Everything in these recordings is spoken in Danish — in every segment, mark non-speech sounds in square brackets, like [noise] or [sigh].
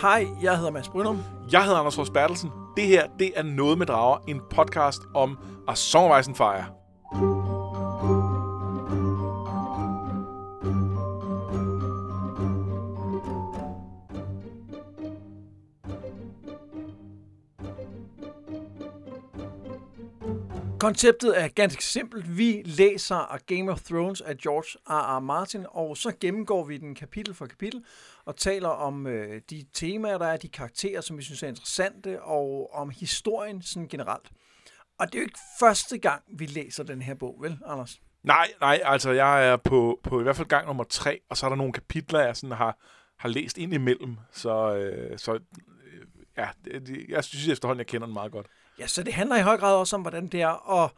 Hej, jeg hedder Mads Brynum. Jeg hedder Anders Fors Bertelsen. Det her, det er Noget med Drager, en podcast om A Song fejre. Fire. Konceptet er ganske simpelt. Vi læser A Game of Thrones af George R. R. Martin, og så gennemgår vi den kapitel for kapitel og taler om øh, de temaer, der er, de karakterer, som vi synes er interessante, og om historien sådan generelt. Og det er jo ikke første gang, vi læser den her bog, vel, Anders? Nej, nej, altså jeg er på, på i hvert fald gang nummer tre, og så er der nogle kapitler, jeg sådan har, har læst ind imellem. Så, øh, så øh, ja, det, jeg synes efterhånden, jeg kender den meget godt. Ja, så det handler i høj grad også om, hvordan det er at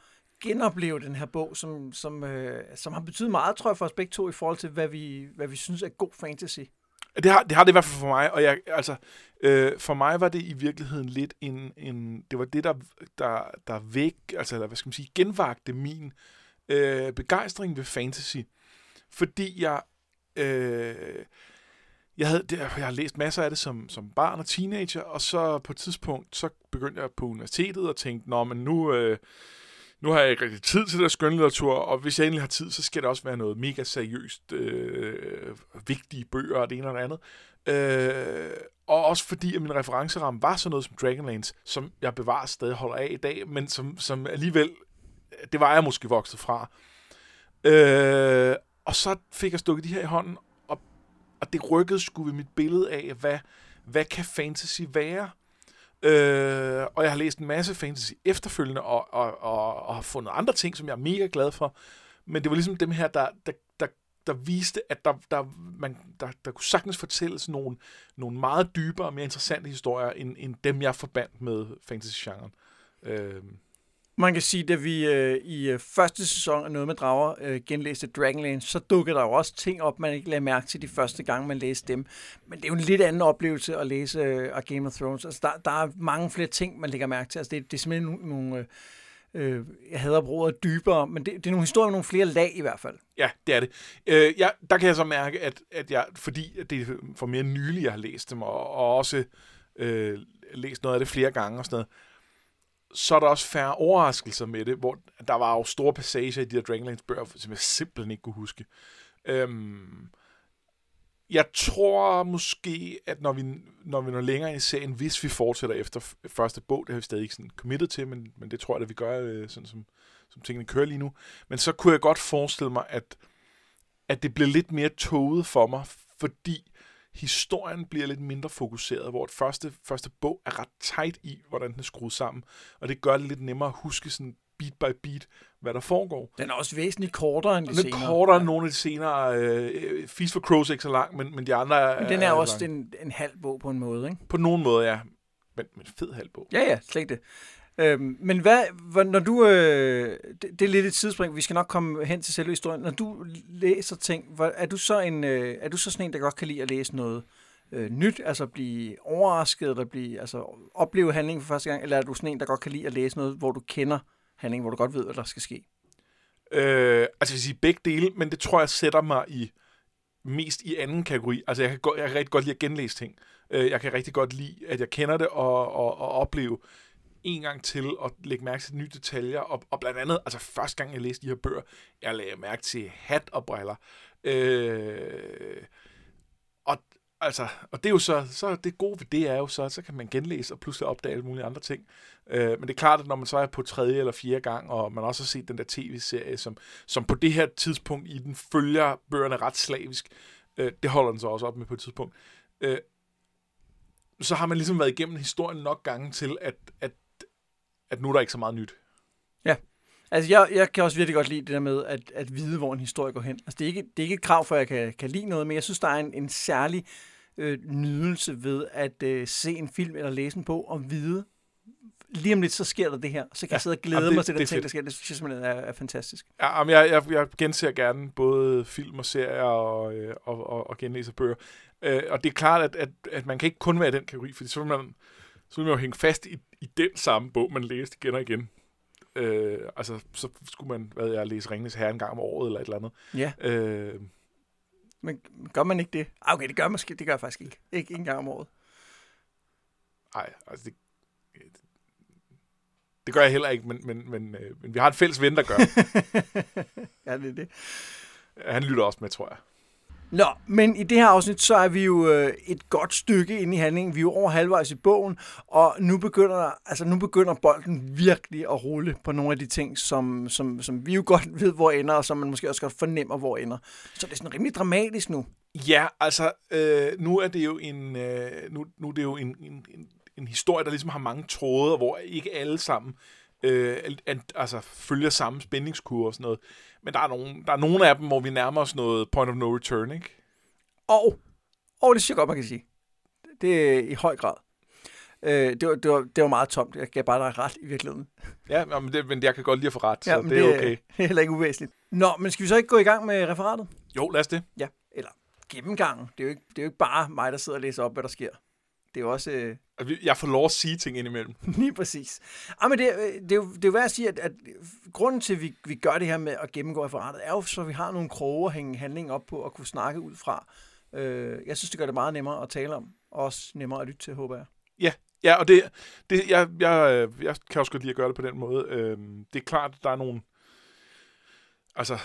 genopleve den her bog, som, som, øh, som har betydet meget, tror jeg, for os begge to, i forhold til, hvad vi, hvad vi synes er god fantasy. Det har, det har det i hvert fald for mig, og jeg, altså, øh, for mig var det i virkeligheden lidt en, en det var det, der, der, der væk, altså, eller hvad skal man sige, genvagte min øh, begejstring ved fantasy. Fordi jeg, øh, jeg, havde, det, jeg har læst masser af det som, som barn og teenager, og så på et tidspunkt, så begyndte jeg på universitetet og tænkte, nå, men nu, øh, nu har jeg ikke rigtig tid til det skønlitteratur, og hvis jeg endelig har tid, så skal det også være noget mega seriøst, øh, vigtige bøger og det ene og det andet. Øh, og også fordi, at min referenceramme var sådan noget som Dragonlance, som jeg bevarer stadig holder af i dag, men som, som alligevel, det var jeg måske vokset fra. Øh, og så fik jeg stukket de her i hånden, og, det rykkede sgu ved mit billede af, hvad, hvad kan fantasy være? Øh, og jeg har læst en masse fantasy efterfølgende, og, og, og, og har fundet andre ting, som jeg er mega glad for. Men det var ligesom dem her, der, der, der, der viste, at der, der, man, der, der kunne sagtens fortælles nogle, nogle meget dybere og mere interessante historier, end, end dem, jeg forbandt med fantasy-genren. Øh, man kan sige, at vi øh, i øh, første sæson af Noget med Drager øh, genlæste Dragonlance, så dukkede der jo også ting op, man ikke lagde mærke til de første gange, man læste dem. Men det er jo en lidt anden oplevelse at læse øh, Game of Thrones. Altså, der, der er mange flere ting, man lægger mærke til. Altså, det, det er simpelthen nogle... nogle øh, jeg hader bruget dybere, men det, det er nogle historier med nogle flere lag i hvert fald. Ja, det er det. Øh, ja, der kan jeg så mærke, at, at jeg, fordi at det er for mere nylig, jeg har læst dem, og, og også øh, læst noget af det flere gange og sådan noget, så er der også færre overraskelser med det, hvor der var jo store passager i de her Dragonlance bøger, som jeg simpelthen ikke kunne huske. Øhm, jeg tror måske, at når vi, når vi når længere ind i serien, hvis vi fortsætter efter første bog, det har vi stadig ikke sådan committed til, men, men det tror jeg, at vi gør, øh, sådan som, som tingene kører lige nu. Men så kunne jeg godt forestille mig, at, at det bliver lidt mere toget for mig, fordi historien bliver lidt mindre fokuseret, hvor et første, første bog er ret tight i, hvordan den er skruet sammen, og det gør det lidt nemmere at huske sådan beat by beat, hvad der foregår. Den er også væsentligt kortere end de Lidt senere. kortere end nogle af de senere. Øh, Feast for Crows er ikke så lang, men, men de andre er Men den er er også en, en halv bog på en måde, ikke? På nogen måde, ja. Men, men fed halvbog. Ja, ja, slet det. Øhm, men hvad, når du, øh, det, det er lidt et sidespring, vi skal nok komme hen til selve historien. Når du læser ting, hvor, er du så en, øh, er du så sådan en, der godt kan lide at læse noget øh, nyt, altså blive overrasket, eller blive, altså opleve handlingen for første gang, eller er du sådan en, der godt kan lide at læse noget, hvor du kender handlingen, hvor du godt ved, hvad der skal ske? Øh, altså jeg vil sige begge dele, men det tror jeg sætter mig i mest i anden kategori. Altså jeg kan, godt, jeg kan rigtig godt lide at genlæse ting. Øh, jeg kan rigtig godt lide, at jeg kender det og, og, og opleve en gang til at lægge mærke til nye detaljer. Og, og blandt andet, altså første gang jeg læste de her bøger, jeg lagde mærke til hat og briller. Øh, og, altså, og det er jo så, så det gode ved det er jo så, så kan man genlæse og pludselig opdage alle mulige andre ting. Øh, men det er klart, at når man så er på tredje eller fjerde gang, og man også har set den der tv-serie, som, som på det her tidspunkt i den følger bøgerne ret slavisk, øh, det holder den så også op med på et tidspunkt, øh, så har man ligesom været igennem historien nok gange til, at, at, at nu er der ikke så meget nyt. Altså, jeg, jeg kan også virkelig godt lide det der med at, at vide, hvor en historie går hen. Altså, det er ikke, det er ikke et krav for, at jeg kan, kan lide noget, men jeg synes, der er en, en særlig øh, nydelse ved at øh, se en film eller læse en bog og vide, lige om lidt, så sker der det her. Så kan ja, Ja, jeg sidde og glæde jamen, det- mig til det den er ting, der sker. Det synes jeg simpelthen er, er fantastisk. Ja, men jeg, jeg, jeg genser gerne både film og serier og, øh, og, og, og genlæser bøger. Øh, og det er klart, at, at, at man kan ikke kun være i den kategori, for så vil man, så vil man jo hænge fast i, i den samme bog, man læste igen og igen. Øh, altså, så skulle man, hvad jeg læse Ringens Herre en gang om året eller et eller andet. Ja, Øh, men gør man ikke det? Ah, Okay, det gør, måske, det gør jeg faktisk ikke. Ikke en gang om året. Nej, altså det, det gør jeg heller ikke, men, men, men, øh, men vi har en fælles ven, der gør. [laughs] ja, det er det. Han lytter også med, tror jeg. Nå, men i det her afsnit, så er vi jo øh, et godt stykke inde i handlingen. Vi er jo over halvvejs i bogen, og nu begynder, altså nu begynder bolden virkelig at rulle på nogle af de ting, som, som, som vi jo godt ved, hvor ender, og som man måske også godt fornemmer, hvor ender. Så det er sådan rimelig dramatisk nu. Ja, altså, øh, nu er det jo en, øh, nu, nu er det jo en, en, en, en historie, der ligesom har mange tråde, hvor ikke alle sammen øh, altså, følger samme spændingskurve og sådan noget. Men der er, nogle, der er nogle af dem, hvor vi nærmer os noget point of no return, ikke? Og, og det synes jeg godt, man kan sige. Det er i høj grad. Øh, det, var, det, var, det var meget tomt. Jeg gav bare dig ret i virkeligheden. Ja, men, det, men jeg kan godt lide at få ret, ja, så det, det er okay. Det [laughs] er heller ikke uvæsentligt. Nå, men skal vi så ikke gå i gang med referatet? Jo, lad os det. Ja, eller gennemgangen. Det er jo ikke, det er jo ikke bare mig, der sidder og læser op, hvad der sker. Det er jo også... Øh... Jeg får lov at sige ting indimellem. [laughs] Lige præcis. Ja, ah, men det, øh, det, er jo, det er jo værd at sige, at, at grunden til, at vi, vi gør det her med at gennemgå referatet, er jo, så vi har nogle kroge at hænge handling op på og kunne snakke ud fra. Øh, jeg synes, det gør det meget nemmere at tale om, og også nemmere at lytte til, håber jeg. Ja, ja og det, det, jeg, jeg, jeg kan også godt lide at gøre det på den måde. Øh, det er klart, at der er nogle... Altså,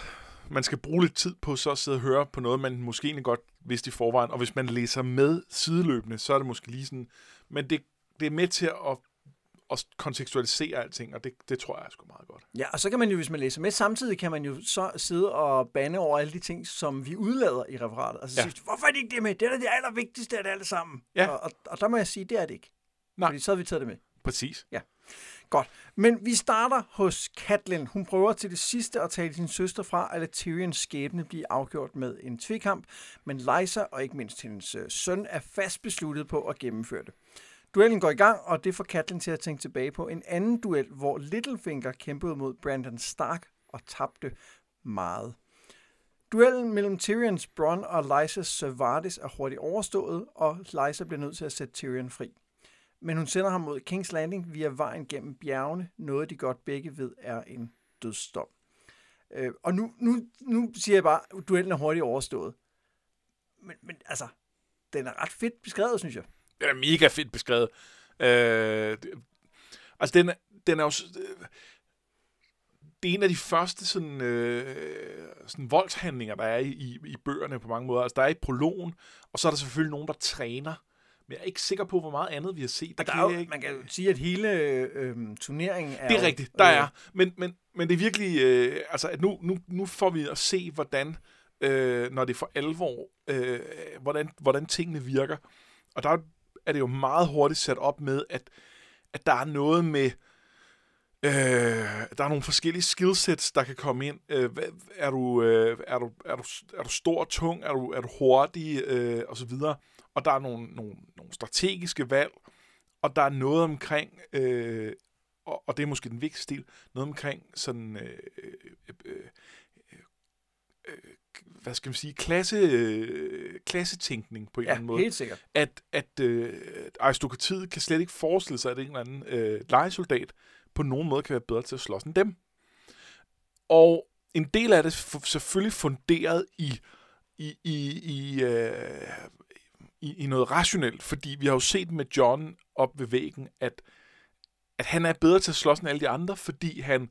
man skal bruge lidt tid på så at sidde og høre på noget, man måske egentlig godt vidste i forvejen. Og hvis man læser med sideløbende, så er det måske lige sådan... Men det, det er med til at, at kontekstualisere alting, og det, det tror jeg er sgu meget godt. Ja, og så kan man jo, hvis man læser med, samtidig kan man jo så sidde og bande over alle de ting, som vi udlader i referatet. Altså ja. sige, hvorfor er det ikke det med? Det er det allervigtigste af det alle sammen. Ja. Og, og, og der må jeg sige, det er det ikke. Nej. Fordi så har vi taget det med. Præcis. Ja. Godt. Men vi starter hos Catelyn. Hun prøver til det sidste at tale sin søster fra, at Tyrions skæbne bliver afgjort med en tvekamp, men Lysa og ikke mindst hendes øh, søn er fast besluttet på at gennemføre det. Duellen går i gang, og det får Katlin til at tænke tilbage på en anden duel, hvor Littlefinger kæmpede mod Brandon Stark og tabte meget. Duellen mellem Tyrions Bronn og Lysas Servatis er hurtigt overstået, og Lysa bliver nødt til at sætte Tyrion fri men hun sender ham mod Kings Landing via vejen gennem bjergene, noget de godt begge ved er en dødsdom. Øh, og nu, nu, nu siger jeg bare, at duellen er hurtigt overstået. Men, men altså, den er ret fedt beskrevet, synes jeg. Den er mega fedt beskrevet. Øh, altså, den, den er jo... det er en af de første sådan, øh, sådan voldshandlinger, der er i, i, i bøgerne på mange måder. Altså, der er i prologen, og så er der selvfølgelig nogen, der træner men jeg er ikke sikker på, hvor meget andet vi har set. Der der er jo, ikke... Man kan jo sige, at hele øh, turneringen er... Det er rigtigt, der øh, er. Men, men, men det er virkelig... Øh, altså, at nu, nu, nu får vi at se, hvordan, øh, når det er for alvor, øh, hvordan, hvordan tingene virker. Og der er det jo meget hurtigt sat op med, at, at der er noget med... Øh, der er nogle forskellige skillsets, der kan komme ind. Øh, er, du, øh, er, du, er, du, er du stor og tung? Er du, er du hurtig? Øh, og så videre og der er nogle, nogle, nogle strategiske valg, og der er noget omkring, øh, og, og det er måske den vigtigste del, noget omkring sådan, øh, øh, øh, øh, hvad skal man sige, klasse, øh, klassetænkning på en ja, eller anden måde. helt sikkert. At, at øh, aristokratiet kan slet ikke forestille sig, at en eller anden øh, legesoldat på nogen måde kan være bedre til at slås end dem. Og en del af det er selvfølgelig funderet i, i, i, i øh, i, i noget rationelt, fordi vi har jo set med John op ved væggen, at, at han er bedre til at slås end alle de andre, fordi han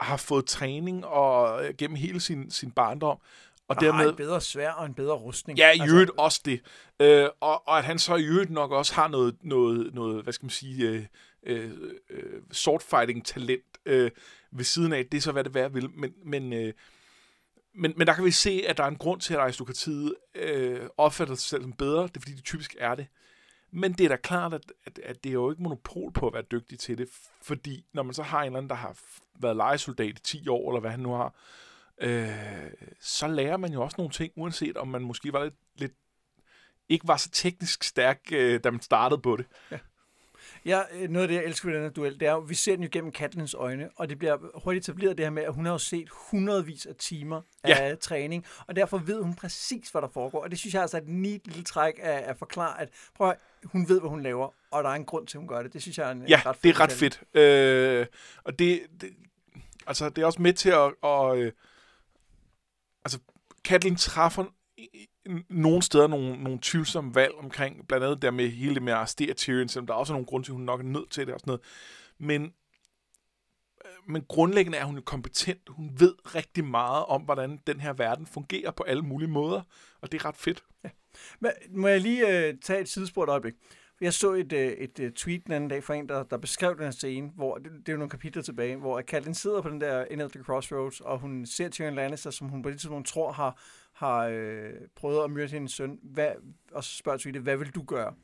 har fået træning og øh, gennem hele sin, sin barndom. Og, dermed, har en bedre svær og en bedre rustning. Ja, i altså, øvrigt også det. Øh, og, og at han så i øvrigt nok også har noget, noget, noget hvad skal man sige, øh, øh, øh swordfighting-talent øh, ved siden af. Det er så, hvad det være vil. Men, men øh, men, men der kan vi se, at der er en grund til, at aristokratiet øh, opfatter sig selv som bedre. Det er, fordi de typisk er det. Men det er da klart, at, at, at det er jo ikke monopol på at være dygtig til det, fordi når man så har en eller anden, der har været legesoldat i 10 år, eller hvad han nu har, øh, så lærer man jo også nogle ting, uanset om man måske var lidt, lidt ikke var så teknisk stærk, øh, da man startede på det. Ja. Ja, øh, noget af det, jeg elsker ved den her duel, det er at vi ser den jo gennem Katlins øjne, og det bliver hurtigt etableret det her med, at hun har jo set hundredvis af timer ja. af træning, og derfor ved hun præcis, hvad der foregår. Og det synes jeg altså er et neat lille træk af at forklare, at prøv at, hun ved, hvad hun laver, og der er en grund til, at hun gør det. Det synes jeg er en ja, ret det er ret fedt. Øh, og det, det, altså, det er også med til at... at øh, Katlin træffer nogle steder nogle, nogle tvivlsomme valg omkring, blandt andet der med hele det med at arrestere Tyrion, selvom der er også nogle grunde til, at hun nok er nødt til det og sådan noget. Men, øh, men grundlæggende er hun kompetent. Hun ved rigtig meget om, hvordan den her verden fungerer på alle mulige måder, og det er ret fedt. Ja. Men, må jeg lige øh, tage et sidespor et øjeblik? Jeg så et, øh, et, et tweet den anden dag fra en, der, der beskrev den her scene, hvor det, det er jo nogle kapitler tilbage, hvor Catelyn sidder på den der End of the Crossroads, og hun ser Tyrion Lannister, som hun på det tidspunkt tror har, har øh, prøvet at myrde hendes søn, hvad, og så spørger tweetet, hvad vil du gøre?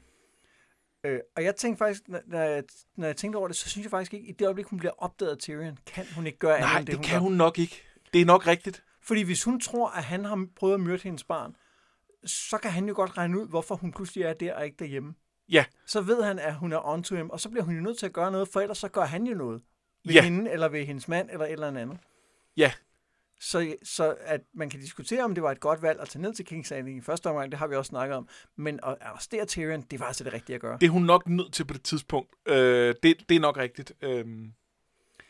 Øh, og jeg tænkte faktisk, når jeg, når jeg tænkte over det, så synes jeg faktisk ikke, i det øjeblik, hun bliver opdaget af Tyrion, kan hun ikke gøre Nej, andet end det, det, hun kan gør. hun nok ikke. Det er nok rigtigt. Fordi hvis hun tror, at han har prøvet at myrde hendes barn, så kan han jo godt regne ud, hvorfor hun pludselig er der og ikke derhjemme. Ja. Så ved han, at hun er on to him, og så bliver hun jo nødt til at gøre noget, for ellers så gør han jo noget. Ved Ja. hende, eller ved hendes mand, eller et eller andet. Ja. Så, så at man kan diskutere, om det var et godt valg at tage ned til King's Landing i første omgang, det har vi også snakket om. Men at arrestere Tyrion, det var altså det rigtige at gøre. Det er hun nok nødt til på det tidspunkt. Øh, det, det er nok rigtigt. Øh,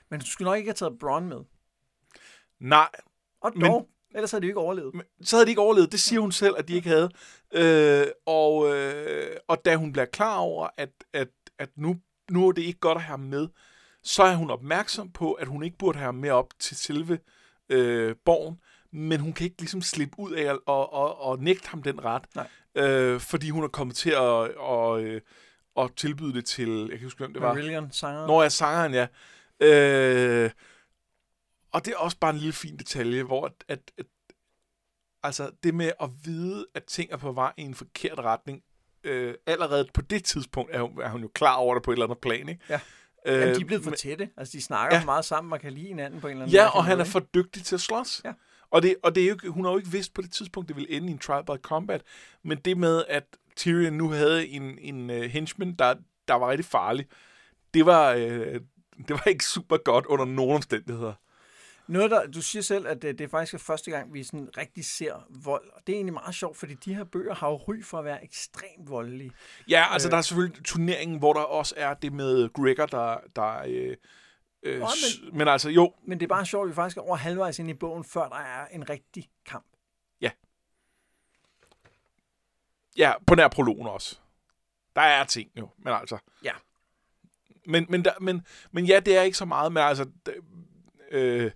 Men du skulle nok ikke have taget Bronn med. nej, Og Men- dog, ellers havde de ikke overlevet. Men så havde de ikke overlevet. Det siger hun selv, at de ikke havde. Øh, og, øh, og da hun bliver klar over, at, at, at nu, nu er det ikke godt at have ham med, så er hun opmærksom på, at hun ikke burde have ham med op til selve øh, borgen, men hun kan ikke ligesom slippe ud af og, og, og nægte ham den ret, Nej. øh, fordi hun er kommet til at, og, øh, at tilbyde det til, jeg kan huske, hvem det var. Marillion, sangeren. Når jeg sangeren, ja. Øh, og det er også bare en lille fin detalje, hvor at, at, at altså det med at vide, at ting er på vej i en forkert retning, øh, allerede på det tidspunkt er hun, er hun jo klar over det på et eller andet plan, ikke? Ja. Øh, Jamen, de er blevet for tætte. Altså, de snakker Ja. ja. meget sammen og kan lide hinanden på en eller anden Ja, mærkelig og han måde, er for dygtig til at slås. Ja. Og, det, og det er jo, ikke- hun har jo ikke vidst på det tidspunkt, det ville ende i en trial by combat. Men det med, at Tyrion nu havde en, en uh, henchman, der, der var rigtig farlig, det var, øh, det var ikke super godt under nogen omstændigheder. Noget, der, du siger selv, at det, det er faktisk er første gang, vi sådan rigtig ser vold. Og det er egentlig meget sjovt, fordi de her bøger har jo ry for at være ekstremt voldelige. Ja, altså Øh. der er selvfølgelig turneringen, hvor der også er det med Gregor, der... der øh, øh, Nå, s- men altså, jo, Men det er bare sjovt, at vi faktisk er over halvvejs ind i bogen, før der er en rigtig kamp. ja, på nær prologen også. Der er ting jo, men altså... Ja. Men, men, der, men, men ja, det er ikke så meget, men altså... Øh,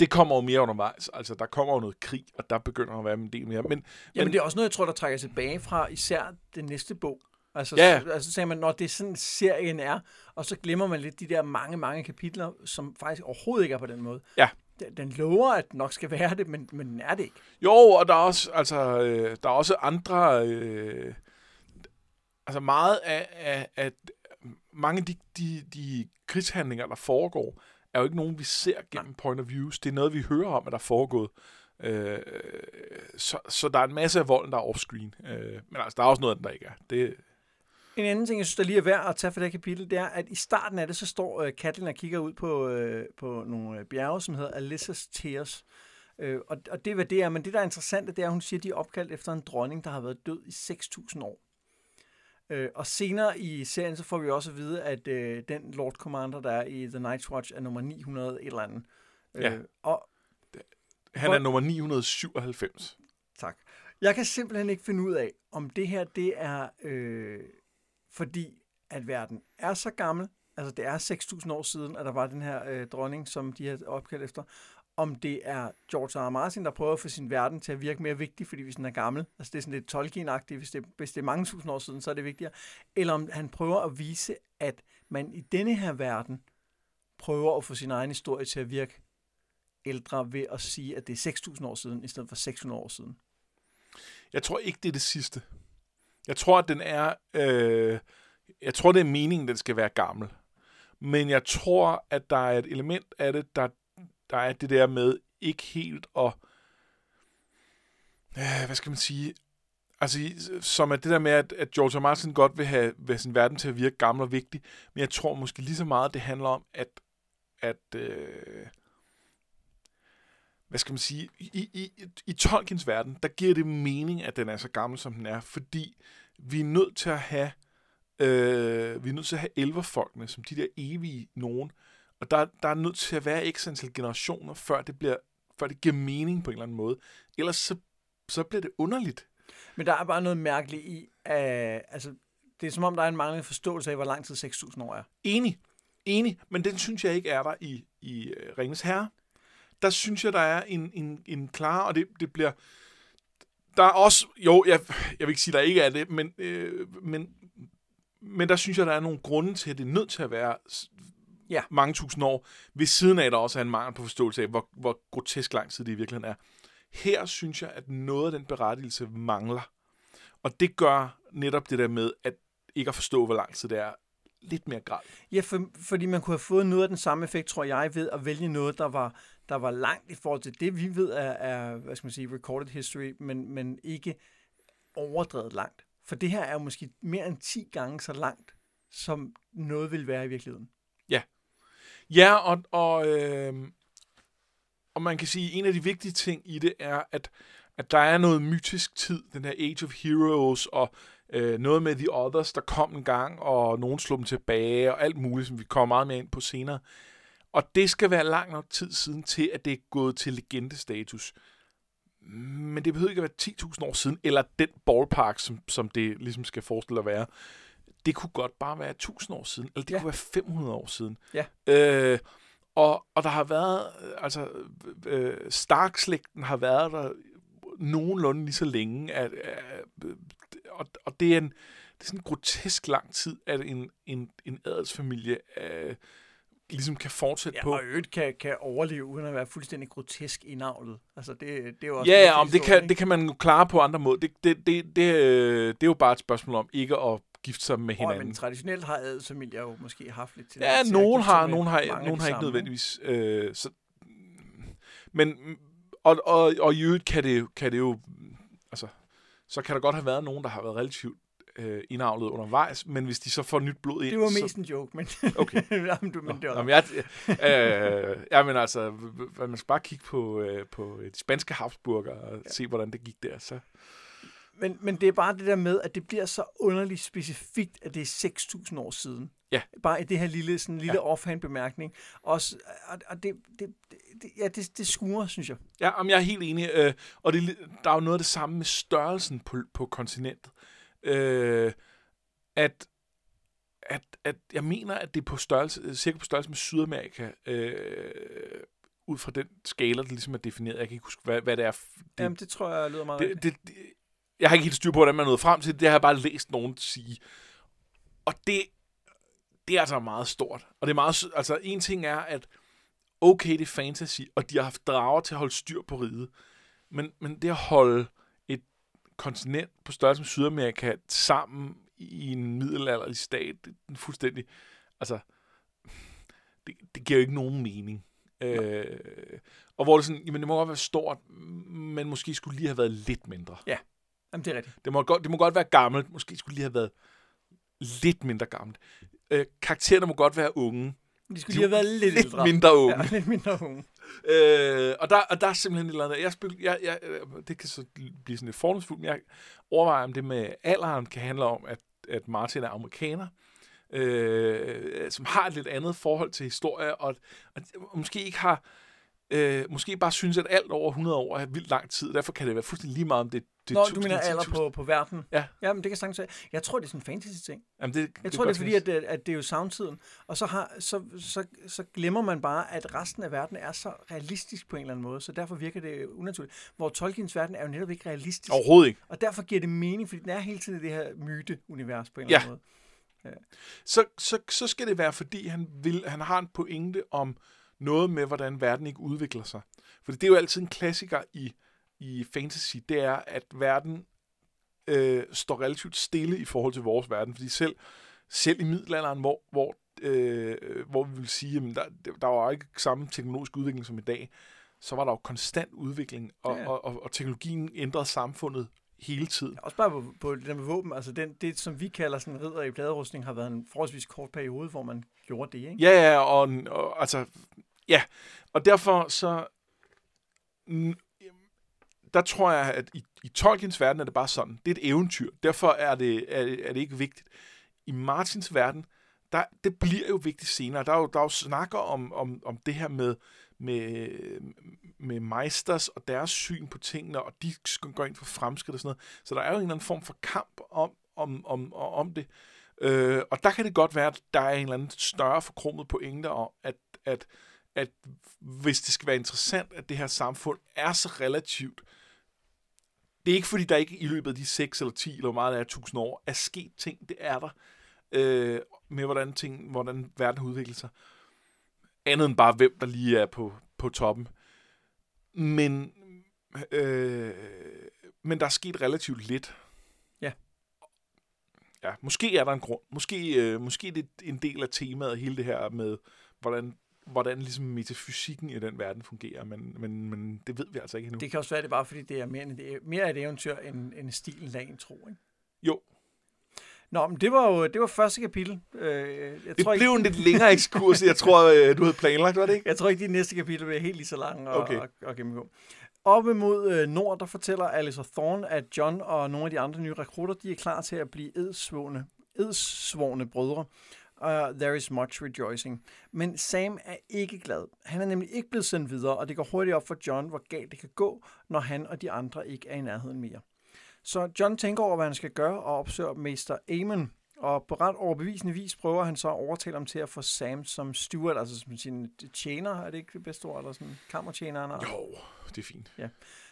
det kommer jo mere undervejs. Altså, der kommer jo noget krig, og der begynder at være en del mere. Men, Jamen, det er også noget, jeg tror, der trækker tilbage fra især den næste bog. Altså, Ja. så, altså så sagde man, når det er sådan, serien er, og så glemmer man lidt de der mange, mange kapitler, som faktisk overhovedet ikke er på den måde. Ja. Den, den lover, at den nok skal være det, men, men den er det ikke. Jo, og der er også, altså, øh, der er også andre... Øh, altså meget af, af, af mange af de, de, de krigshandlinger, der foregår, er jo ikke nogen, vi ser gennem point of views. Det er noget, vi hører om, at der er foregået. Øh, så, så der er en masse af volden, der er offscreen. Øh, men altså, der er også noget, af den, der ikke er. Det, En anden ting, jeg synes, der lige er værd at tage for det her kapitel, det er, at i starten af det, så står øh, Catelyn og kigger ud på, øh, på nogle øh, bjerge, som hedder Alyssa's Tears. Øh, og, og det er, hvad det er. Men det, der er interessant, det er, at hun siger, at de er opkaldt efter en dronning, der har været død i 6.000 år. Øh, og senere i serien, så får vi også at vide, at øh, den Lord Commander, der er i The Night's Watch, er nummer 900 et eller andet. Ja. Øh, og han er nummer 997. Tak. Jeg kan simpelthen ikke finde ud af, om det her, det er øh, fordi, at verden er så gammel, altså det er 6.000 år siden, at der var den her øh, dronning, som de har opkaldt efter, om det er George R. R. Martin, der prøver at få sin verden til at virke mere vigtig, fordi hvis den er gammel, altså det er sådan lidt tolkienagtigt, hvis det, hvis det er mange tusind år siden, så er det vigtigere, eller om han prøver at vise, at man i denne her verden prøver at få sin egen historie til at virke ældre ved at sige, at det er 6.000 år siden, i stedet for 600 år siden. Jeg tror ikke, det er det sidste. Jeg tror, at den er... Øh, jeg tror, det er meningen, den skal være gammel. Men jeg tror, at der er et element af det, der, der er det der med ikke helt at... Øh, hvad skal man sige? Altså, som er det der med, at, at George R. Martin godt vil have, vil have sin verden til at virke gammel og vigtig, men jeg tror måske lige så meget, det handler om, at, at øh, hvad skal man sige, i, i, i, i Tolkiens verden, der giver det mening, at den er så gammel, som den er, fordi vi er nødt til at have, øh, vi er nødt til at have elverfolkene, som de der evige nogen, og der, der er nødt til at være x antal generationer, før det, bliver, før det giver mening på en eller anden måde. Ellers så, så bliver det underligt. Men der er bare noget mærkeligt i, at altså, det er som om, der er en manglende forståelse af, hvor lang tid 6.000 år er. Enig. Enig, men den synes jeg ikke er der i, i øh, Ringens Herre. Der synes jeg, der er en, en, en klar, og det, det bliver... Der er også... Jo, jeg, jeg vil ikke sige, der ikke er det, men, øh, men, men der synes jeg, der er nogle grunde til, at det er nødt til at være Ja. mange tusind år, ved siden af, der også er en mangel på forståelse af, hvor, hvor grotesk lang tid det i virkeligheden er. Her synes jeg, at noget af den berettigelse mangler. Og det gør netop det der med, at ikke at forstå, hvor lang tid det er, lidt mere grad. Ja, for, fordi man kunne have fået noget af den samme effekt, tror jeg, ved at vælge noget, der var, der var langt i forhold til det, vi ved er, er hvad skal man sige, recorded history, men, men ikke overdrevet langt. For det her er jo måske mere end 10 gange så langt, som noget vil være i virkeligheden. Ja, og, og, øh, og man kan sige, at en af de vigtige ting i det er, at, at der er noget mytisk tid, den her Age of Heroes, og øh, noget med The Others, der kom en gang, og nogen slog dem tilbage, og alt muligt, som vi kommer meget mere ind på senere. Og det skal være lang nok tid siden til, at det er gået til legendestatus. Men det behøver ikke at være 10.000 år siden, eller den ballpark, som, som det ligesom skal forestille at være. Det kunne godt bare være 1.000 år siden, eller det Ja. kunne være 500 år siden. Ja. Øh, og, og der har været, øh, altså, øh, Stark-slægten har været der nogenlunde lige så længe, at, at, og, og det er en, det er sådan en grotesk lang tid, at en, en, en adelsfamilie øh, ligesom kan fortsætte Ja, på. og øvrigt kan, kan overleve uden at være fuldstændig grotesk indavlet. Altså, det, det er jo også Ja, ja, om det kan, det kan man jo klare på andre måder. Det, det, det, det, øh, det er jo bare et spørgsmål om ikke at gifte sig med hinanden. men traditionelt har adelsfamilier jo måske haft lidt til Ja, nogen har, nogen har, nogen har ikke nødvendigvis. Øh, så, men, og, og, og i øvrigt kan det, kan det jo, altså, så kan der godt have været nogen, der har været relativt øh, indavlet undervejs, men hvis de så får nyt blod ind, Det var så, mest en joke, men, Okay. [laughs] Jamen, du, men det var Nå, men jeg, øh, ja, men altså, man skal bare kigge på, øh, på de spanske Habsburger og ja. se, hvordan det gik der. Så. Men, men det er bare det der med, at det bliver så underligt specifikt, at det er 6.000 år siden. Ja. Bare i det her lille, sådan lille ja. Offhand bemærkning. Også, og, og det, det, det, ja, det, det skurer, synes jeg. Ja, om jeg er helt enig. Øh, og det, er der er jo noget af det samme med størrelsen på, på kontinentet. Øh, at, at, at jeg mener, at det er på størrelse, cirka på størrelse med Sydamerika, øh, ud fra den skala, der ligesom er defineret. Jeg kan ikke huske, hvad, hvad det er. Det, Jamen, det tror jeg lyder meget det, det, det, jeg har ikke helt styr på, hvordan man nået frem til det. Det har jeg bare læst nogen sige. Og det, det er altså meget stort. Og det er meget, altså en ting er, at okay, det er fantasy, og de har haft drager til at holde styr på riget. Men, men det at holde et kontinent på størrelse med Sydamerika sammen i en middelalderlig stat, det er fuldstændig, altså, det, det giver jo ikke nogen mening. Øh, og hvor det sådan, jamen det må godt være stort, men måske skulle lige have været lidt mindre. Jamen, det er rigtigt. Det må, godt, det må godt være gammelt. Måske skulle lige have været lidt mindre gammelt. Øh, karaktererne må godt være unge. De skulle lige have været lidt, lidt ældre. mindre unge. Ja, lidt mindre unge. Øh, og, der, og der er simpelthen et eller andet. Jeg spil, jeg, jeg, det kan så blive sådan lidt fordomsfuldt, men jeg overvejer, om det med alderen kan handle om, at, at Martin er amerikaner, øh, som har et lidt andet forhold til historie, og, og måske ikke har øh, måske bare synes, at alt over 100 år er vildt lang tid. Derfor kan det være fuldstændig lige meget, om det, det Nå, du 1000 mener eller alder 10.000. på, på verden? Ja. Jamen, det kan sagtens være. Jeg tror, det er sådan en fantasy-ting. Jamen, det, Jeg tror, det er fordi, at, det- at det er jo samtiden, og så, har, så, så, så glemmer man bare, at resten af verden er så realistisk på en eller anden måde, så derfor virker det unaturligt. Hvor Tolkiens verden er jo netop ikke realistisk, Overhovedet ikke. og derfor giver det mening, fordi den er hele tiden i det her myte-univers på en eller Ja. anden måde. så, så, så skal det være, fordi han, vil, han har en pointe om noget med, hvordan verden ikke udvikler sig. For det er jo altid en klassiker i, i fantasy, det er, at verden øh, står relativt stille i forhold til vores verden. Fordi selv, selv i middelalderen, hvor, hvor, øh, hvor vi vil sige, at der, der var ikke samme teknologisk udvikling som i dag, så var der jo konstant udvikling, og, Ja. ja. og, og, og teknologien ændrede samfundet hele tiden. Også bare på, på det der med våben, altså den, det, som vi kalder sådan ridder i pladerustning, har været en forholdsvis kort periode, hvor man gjorde det, ikke? Ja, ja, og, og altså, ja, og derfor så, der tror jeg, at i, i Tolkiens verden er det bare sådan, det er et eventyr, derfor er det, er, det- er det ikke vigtigt. I Martins verden, der, det bliver jo vigtigt senere. Der er jo, der er jo snakker om, om, om det her med, med, med meisters og deres syn på tingene, og de går ind for fremskridt og sådan noget. Så der er jo en eller anden form for kamp om, om, om, om det. Øh, og der kan det godt være, at der er en eller anden større forkromet pointe om, at, at, at hvis det skal være interessant, at det her samfund er så relativt, det er ikke fordi, der ikke i løbet af de 6 eller 10 eller hvor meget der er 1000 år, er sket ting. Det er der. Øh, med hvordan, ting, hvordan verden udvikler sig. Andet end bare, hvem der lige er på, på toppen. Men, øh, men der er sket relativt lidt. Ja. Ja, måske er der en grund. Måske, øh, måske er det en del af temaet, hele det her med, hvordan hvordan ligesom metafysikken i den verden fungerer, men, men, men det ved vi altså ikke endnu. Det kan også være, det er bare fordi, det er mere, en, mere et eventyr end, end stilen lagen tro, ikke? Jo. Nå, men det var jo det var første kapitel. Øh, jeg det tror blev ikke... en lidt længere ekskurs, jeg tror, øh, du havde planlagt, var det ikke? Jeg tror ikke, de næste kapitel bliver helt lige så lange okay. at, at gennemgå. Op imod øh, nord, der fortæller Alice Thorne, at John og nogle af de andre nye rekrutter, de er klar til at blive edsvågne, edsvågne brødre uh, there is much rejoicing. Men Sam er ikke glad. Han er nemlig ikke blevet sendt videre, og det går hurtigt op for John, hvor galt det kan gå, når han og de andre ikke er i nærheden mere. Så John tænker over, hvad han skal gøre, og opsøger mester Amon, og på ret overbevisende vis prøver han så at overtale ham til at få Sam som steward, altså som sin tjener, er det ikke det bedste ord, eller sådan kammertjeneren? Jo, det er fint. Ja.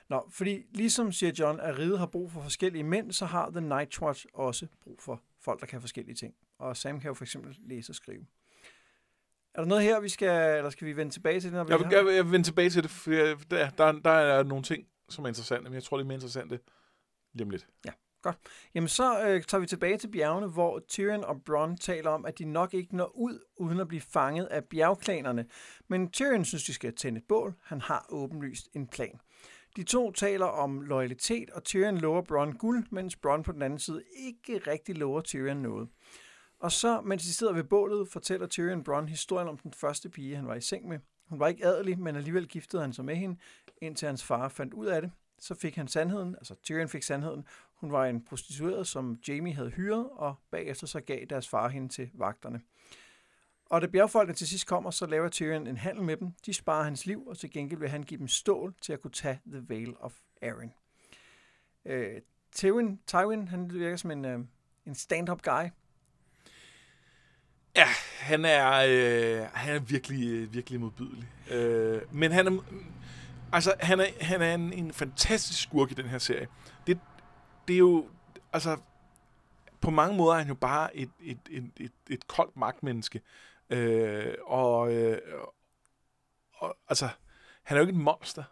Nå, fordi ligesom siger John, at riget har brug for forskellige mænd, så har The Night Watch også brug for folk, der kan forskellige ting. Og Sam kan jo for eksempel læse og skrive. Er der noget her, vi skal, eller skal vi vende tilbage til det? Når vi jeg, vil, jeg, vil, jeg vil vende tilbage til det, for der, der, der er nogle ting, som er interessante, men jeg tror, det er mere interessante lige om lidt. Ja, godt. Jamen så øh, tager vi tilbage til bjergene, hvor Tyrion og Bronn taler om, at de nok ikke når ud, uden at blive fanget af bjergklanerne. Men Tyrion synes, de skal tænde et bål. Han har åbenlyst en plan. De to taler om loyalitet, og Tyrion lover Bronn guld, mens Bronn på den anden side ikke rigtig lover Tyrion noget. Og så, mens de sidder ved bålet, fortæller Tyrion Bronn historien om den første pige, han var i seng med. Hun var ikke adelig, men alligevel giftede han sig med hende, indtil hans far fandt ud af det. Så fik han sandheden, altså Tyrion fik sandheden. Hun var en prostitueret, som Jamie havde hyret, og bagefter så gav deres far hende til vagterne. Og da bjergfolkene til sidst kommer, så laver Tyrion en handel med dem. De sparer hans liv, og til gengæld vil han give dem stål til at kunne tage The Vale of Arryn. Øh, Tywin, Tywin, han virker som en, øh, en stand-up guy. Ja, han er, øh, han er virkelig, øh, virkelig modbydelig. Øh, men han er, altså, han er, han er en, en fantastisk skurk i den her serie. Det, det er jo, altså, på mange måder er han jo bare et, et, et, et, et koldt magtmenneske. Øh, og, øh, og, altså, han er jo ikke et monster.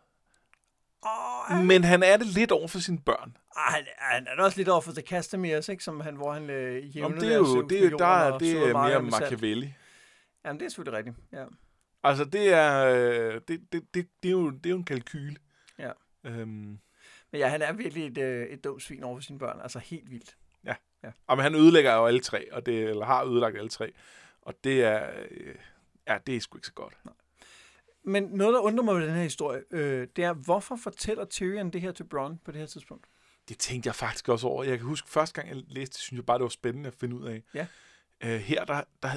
Oh. Men han er det lidt over for sine børn. Ah, han, han er også lidt over for The Castamirs, ikke? Som han, hvor han øh, jævnede det er jo, det er jo der, det er mere Machiavelli. Jamen, det er selvfølgelig rigtigt, ja. Altså, det er, øh, det, det, det, det, er, jo, det er jo en kalkyl. Ja. Øhm. Men ja, han er virkelig et, øh, et dumt svin over for sine børn. Altså, helt vildt. Ja. ja. Og men han ødelægger jo alle tre, og det, eller har ødelagt alle tre. Og det er, øh, ja, det er sgu ikke så godt. Nej. Men noget, der undrer mig ved den her historie, øh, det er, hvorfor fortæller Tyrion det her til Bronn på det her tidspunkt? Det tænkte jeg faktisk også over. Jeg kan huske, første gang jeg læste det, synes jeg bare, det var spændende at finde ud af. Ja. Øh, her, der, der,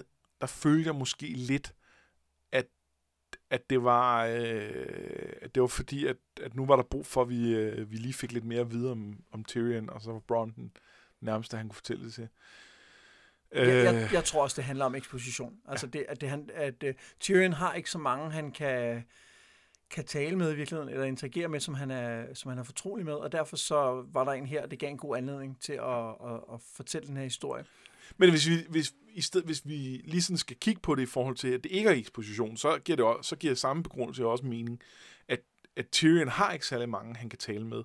der følte jeg måske lidt, at, at det var, øh, at det var fordi, at, at nu var der brug for, at vi, øh, vi lige fik lidt mere at vide om, om Tyrion, og så var Bronn den nærmeste, han kunne fortælle det til. Jeg, jeg, øh. jeg tror også, det handler om eksposition. Altså, det, at, det, at, at uh, Tyrion har ikke så mange, han kan, kan tale med i virkeligheden, eller interagere med, som han, er, som han er fortrolig med, og derfor så var der en her, det gav en god anledning til at, at, at fortælle den her historie. Men hvis vi, hvis, i sted, hvis vi lige sådan skal kigge på det i forhold til, at det ikke er eksposition, så giver det, også, så giver samme begrundelse også mening, at, at Tyrion har ikke særlig mange, han kan tale med.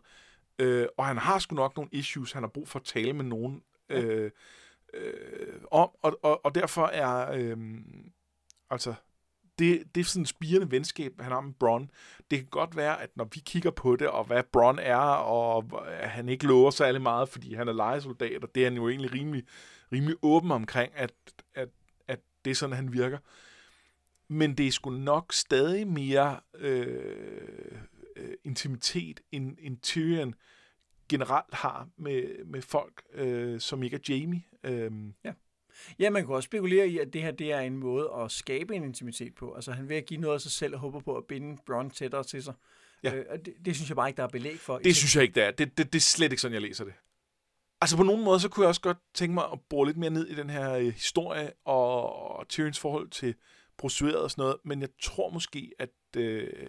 Øh, og han har sgu nok nogle issues, han har brug for at tale med nogen. Øh, øh, om, og, og, og derfor er øh, altså det, det er sådan et spirende venskab, han har med Bron. Det kan godt være, at når vi kigger på det, og hvad Bron er, og at han ikke lover særlig meget, fordi han er legesoldat, og det er han jo egentlig rimelig, rimelig åben omkring, at, at, at det er sådan, han virker. Men det er sgu nok stadig mere øh, øh intimitet, end, end Tyrion generelt har med, med folk, øh, som ikke er Jamie. Øhm. Ja. Ja, man kan også spekulere i, at det her det er en måde at skabe en intimitet på. Altså han vil give noget af sig selv og håber på at binde Bron tættere til sig. Ja. Øh, og det, det, synes jeg bare ikke, der er belæg for. Det synes jeg ikke, det er. Det, det, det er slet ikke sådan, jeg læser det. Altså på nogen måde, så kunne jeg også godt tænke mig at bore lidt mere ned i den her øh, historie og, og Tyrions forhold til prostitueret og sådan noget, men jeg tror måske, at, øh,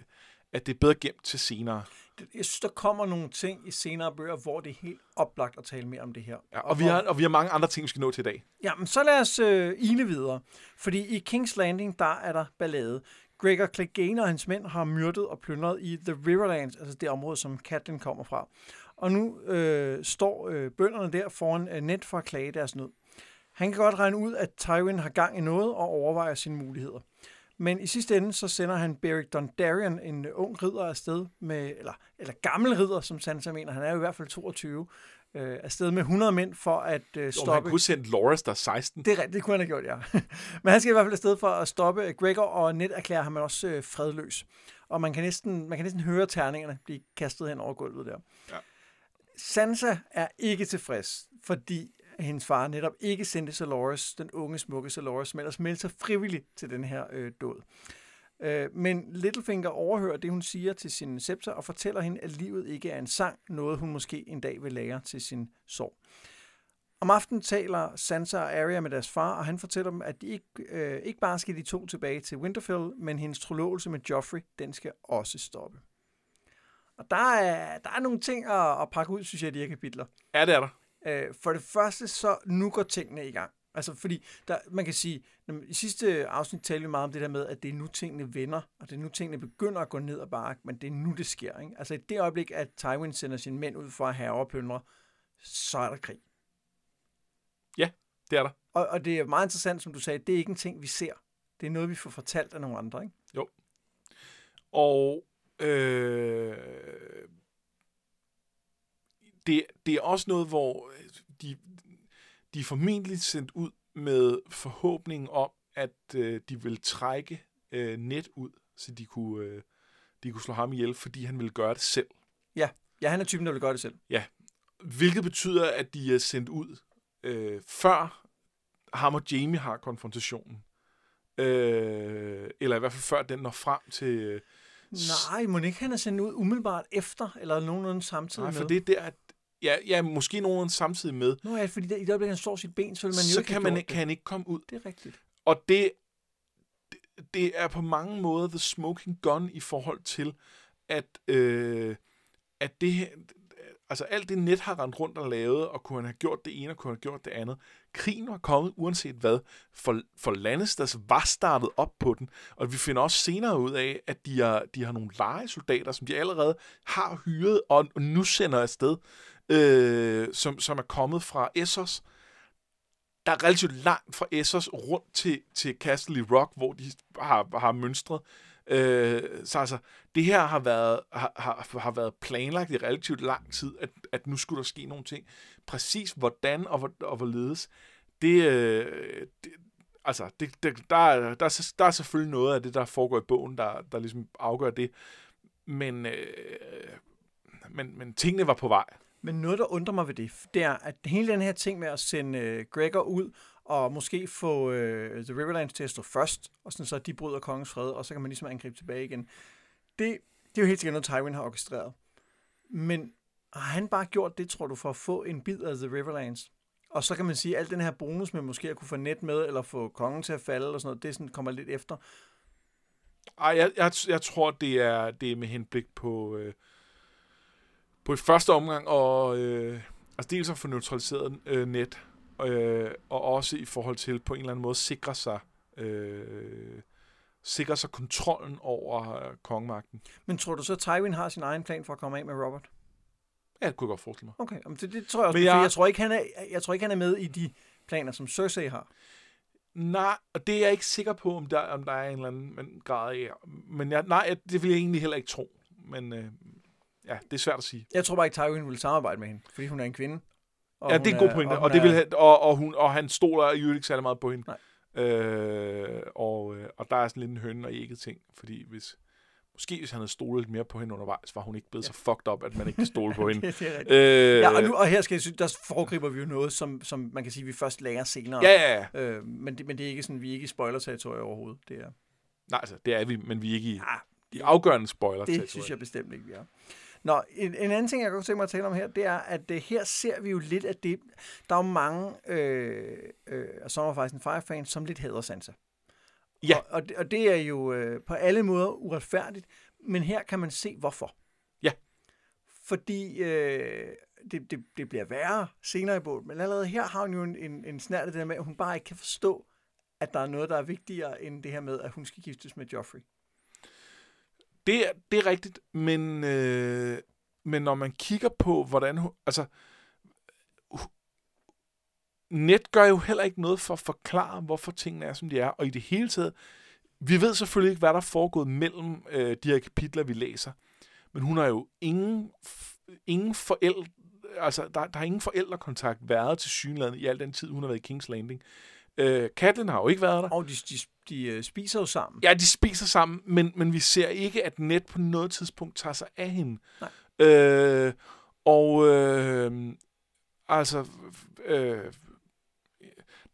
at det er bedre gemt til senere. Jeg synes, der kommer nogle ting i senere bøger, hvor det er helt oplagt at tale mere om det her. Ja, og, vi har, og vi har mange andre ting, vi skal nå til i dag. Ja, men så lad os øh, ile videre. Fordi i King's Landing, der er der ballade. Gregor Clegane og hans mænd har myrdet og plyndret i The Riverlands, altså det område, som Catelyn kommer fra. Og nu øh, står øh, bønderne der foran øh, net for at klage deres nød. Han kan godt regne ud, at Tywin har gang i noget og overvejer sine muligheder. Men i sidste ende, så sender han Beric Dondarrion, en ung ridder afsted med, eller, eller gammel ridder, som Sansa mener, han er jo i hvert fald 22, øh, afsted med 100 mænd for at øh, stoppe... Og han kunne sende Loras, der er 16. Det er rigtigt, det kunne han have gjort, ja. [laughs] Men han skal i hvert fald afsted for at stoppe Gregor, og net erklærer ham også øh, fredløs. Og man kan, næsten, man kan næsten høre terningerne blive kastet hen over gulvet der. Ja. Sansa er ikke tilfreds, fordi hendes far netop ikke sendte Salores, den unge, smukke Salores, men ellers meldte sig frivilligt til den her øh, død. Øh, men Littlefinger overhører det, hun siger til sin scepter, og fortæller hende, at livet ikke er en sang, noget hun måske en dag vil lære til sin sorg. Om aftenen taler Sansa og Arya med deres far, og han fortæller dem, at de ikke, øh, ikke bare skal de to tilbage til Winterfell, men hendes trolovelse med Joffrey, den skal også stoppe. Og der er, der er nogle ting at, at pakke ud, synes jeg, i de her kapitler. Ja, det er der. Øh, for det første, så nu går tingene i gang. Altså, fordi der, man kan sige, når, i sidste afsnit talte vi meget om det der med, at det er nu tingene vender, og det er nu tingene begynder at gå ned ad bakke, men det er nu, det sker. Ikke? Altså, i det øjeblik, at Tywin sender sine mænd ud for at have overplyndre, så er der krig. Ja, det er der. Og, og det er meget interessant, som du sagde, det er ikke en ting, vi ser. Det er noget, vi får fortalt af nogle andre, ikke? Jo. Og øh, det, det er også noget, hvor de, de er formentlig sendt ud med forhåbningen om, at øh, de vil trække øh, net ud, så de kunne, øh, de kunne slå ham ihjel, fordi han ville gøre det selv. Ja, ja han er typen, der vil gøre det selv. Ja, hvilket betyder, at de er sendt ud øh, før ham og Jamie har konfrontationen. Øh, eller i hvert fald før den når frem til... Øh, Nej, må ikke han er sendt ud umiddelbart efter, eller nogenlunde samtidig Nej, med? for det er der, at ja, ja, måske nogen samtidig med. Nå ja, fordi der, i det øjeblik, han slår sit ben, så vil man jo så ikke kan, man, kan han ikke komme ud. det. Er rigtigt. Og det, det, det er på mange måder the smoking gun i forhold til, at, øh, at det her, altså alt det net har rendt rundt og lavet, og kunne han have gjort det ene, og kunne han have gjort det andet. Krigen var kommet uanset hvad, for, for Lannisters var startet op på den, og vi finder også senere ud af, at de har, de har nogle lejesoldater, som de allerede har hyret, og nu sender afsted, øh, som, som er kommet fra Essos, der er relativt langt fra Essos rundt til, til Castle Rock, hvor de har, har mønstret. Øh, så altså, det her har været, har, har, har været planlagt i relativt lang tid, at, at nu skulle der ske nogle ting. Præcis hvordan og, hvor, og hvorledes, det, øh, det altså, det, det, der, er, der, der er selvfølgelig noget af det, der foregår i bogen, der, der ligesom afgør det. Men, øh, men, men tingene var på vej. Men noget, der undrer mig ved det, det er, at hele den her ting med at sende øh, Gregor ud, og måske få øh, The Riverlands til at stå først, og sådan så de bryder kongens fred, og så kan man ligesom angribe tilbage igen. Det, det er jo helt sikkert noget, Tywin har orkestreret. Men har han bare gjort det, tror du, for at få en bid af The Riverlands? Og så kan man sige, at al den her bonus med måske at kunne få net med, eller få kongen til at falde, og sådan noget, det sådan kommer lidt efter. Ej, jeg, jeg, jeg tror, det er, det er med henblik på, øh, på i første omgang, og øh, altså dels at få neutraliseret øh, net, øh, og også i forhold til på en eller anden måde sikre sig, øh, sikre sig kontrollen over øh, kongemagten. Men tror du så, at Tywin har sin egen plan for at komme af med Robert? Ja, det kunne jeg godt forestille mig. Okay, jamen det, det tror jeg også, Men jeg... jeg- tror ikke, han er, jeg tror ikke, han er med i de planer, som Cersei har. Nej, og det er jeg ikke sikker på, om der, om der er en eller anden men, grad af. Men jeg, nej, det vil jeg egentlig heller ikke tro. Men øh, ja, det er svært at sige. Jeg tror bare ikke, Tywin vil samarbejde med hende, fordi hun er en kvinde. Og ja, det er en god pointe. Og, og, det er- vil, og, og, hun, og han stoler jo ikke særlig meget på hende. Nej. Øh, og, øh, og der er sådan lidt en høn og ægget ting, fordi hvis Måske hvis han havde stolet lidt mere på hende undervejs, var hun ikke blevet ja. så fucked up, at man ikke kan stole på [laughs] hende. det, det. Øh, Ja, og, nu, og her skal jeg synes, der foregriber vi jo noget, som, som man kan sige, vi først lærer senere. ja, ja, ja. Øh, men, det, men det er ikke sådan, vi er ikke i spoiler-territoriet overhovedet. Det, er, Nej, altså, det er vi, men vi er ikke i, ah, i afgørende spoiler. det synes jeg bestemt ikke, vi er. Nå, en, en anden ting, jeg godt tænke mig at tale om her, det er, at uh, her ser vi jo lidt af det. Der er jo mange øh, øh, af Summer of Ice and Fire fans, som lidt hader Sansa. Ja. Og, og, det, og det er jo øh, på alle måder uretfærdigt, men her kan man se, hvorfor. Ja. Fordi øh, det, det, det bliver værre senere i bogen, men allerede her har hun jo en, en, en snært af det der med, at hun bare ikke kan forstå, at der er noget, der er vigtigere end det her med, at hun skal giftes med Joffrey. Det, er- det er rigtigt, men, øh, men når man kigger på, hvordan hun... Altså, net gør jo heller ikke noget for at forklare, hvorfor tingene er, som de er. Og i det hele taget, vi ved selvfølgelig ikke, hvad der er foregået mellem øh, de her kapitler, vi læser. Men hun har jo ingen, ingen forældre... Altså, der, der har ingen forældrekontakt været til synlandet i al den tid, hun har været i King's Landing. Øh, Catelyn har jo ikke været der. Og de, de, de øh, spiser jo sammen. Ja, de spiser sammen, men, men vi ser ikke, at Net på noget tidspunkt tager sig af hende. Nej. Øh, og øh, altså, øh,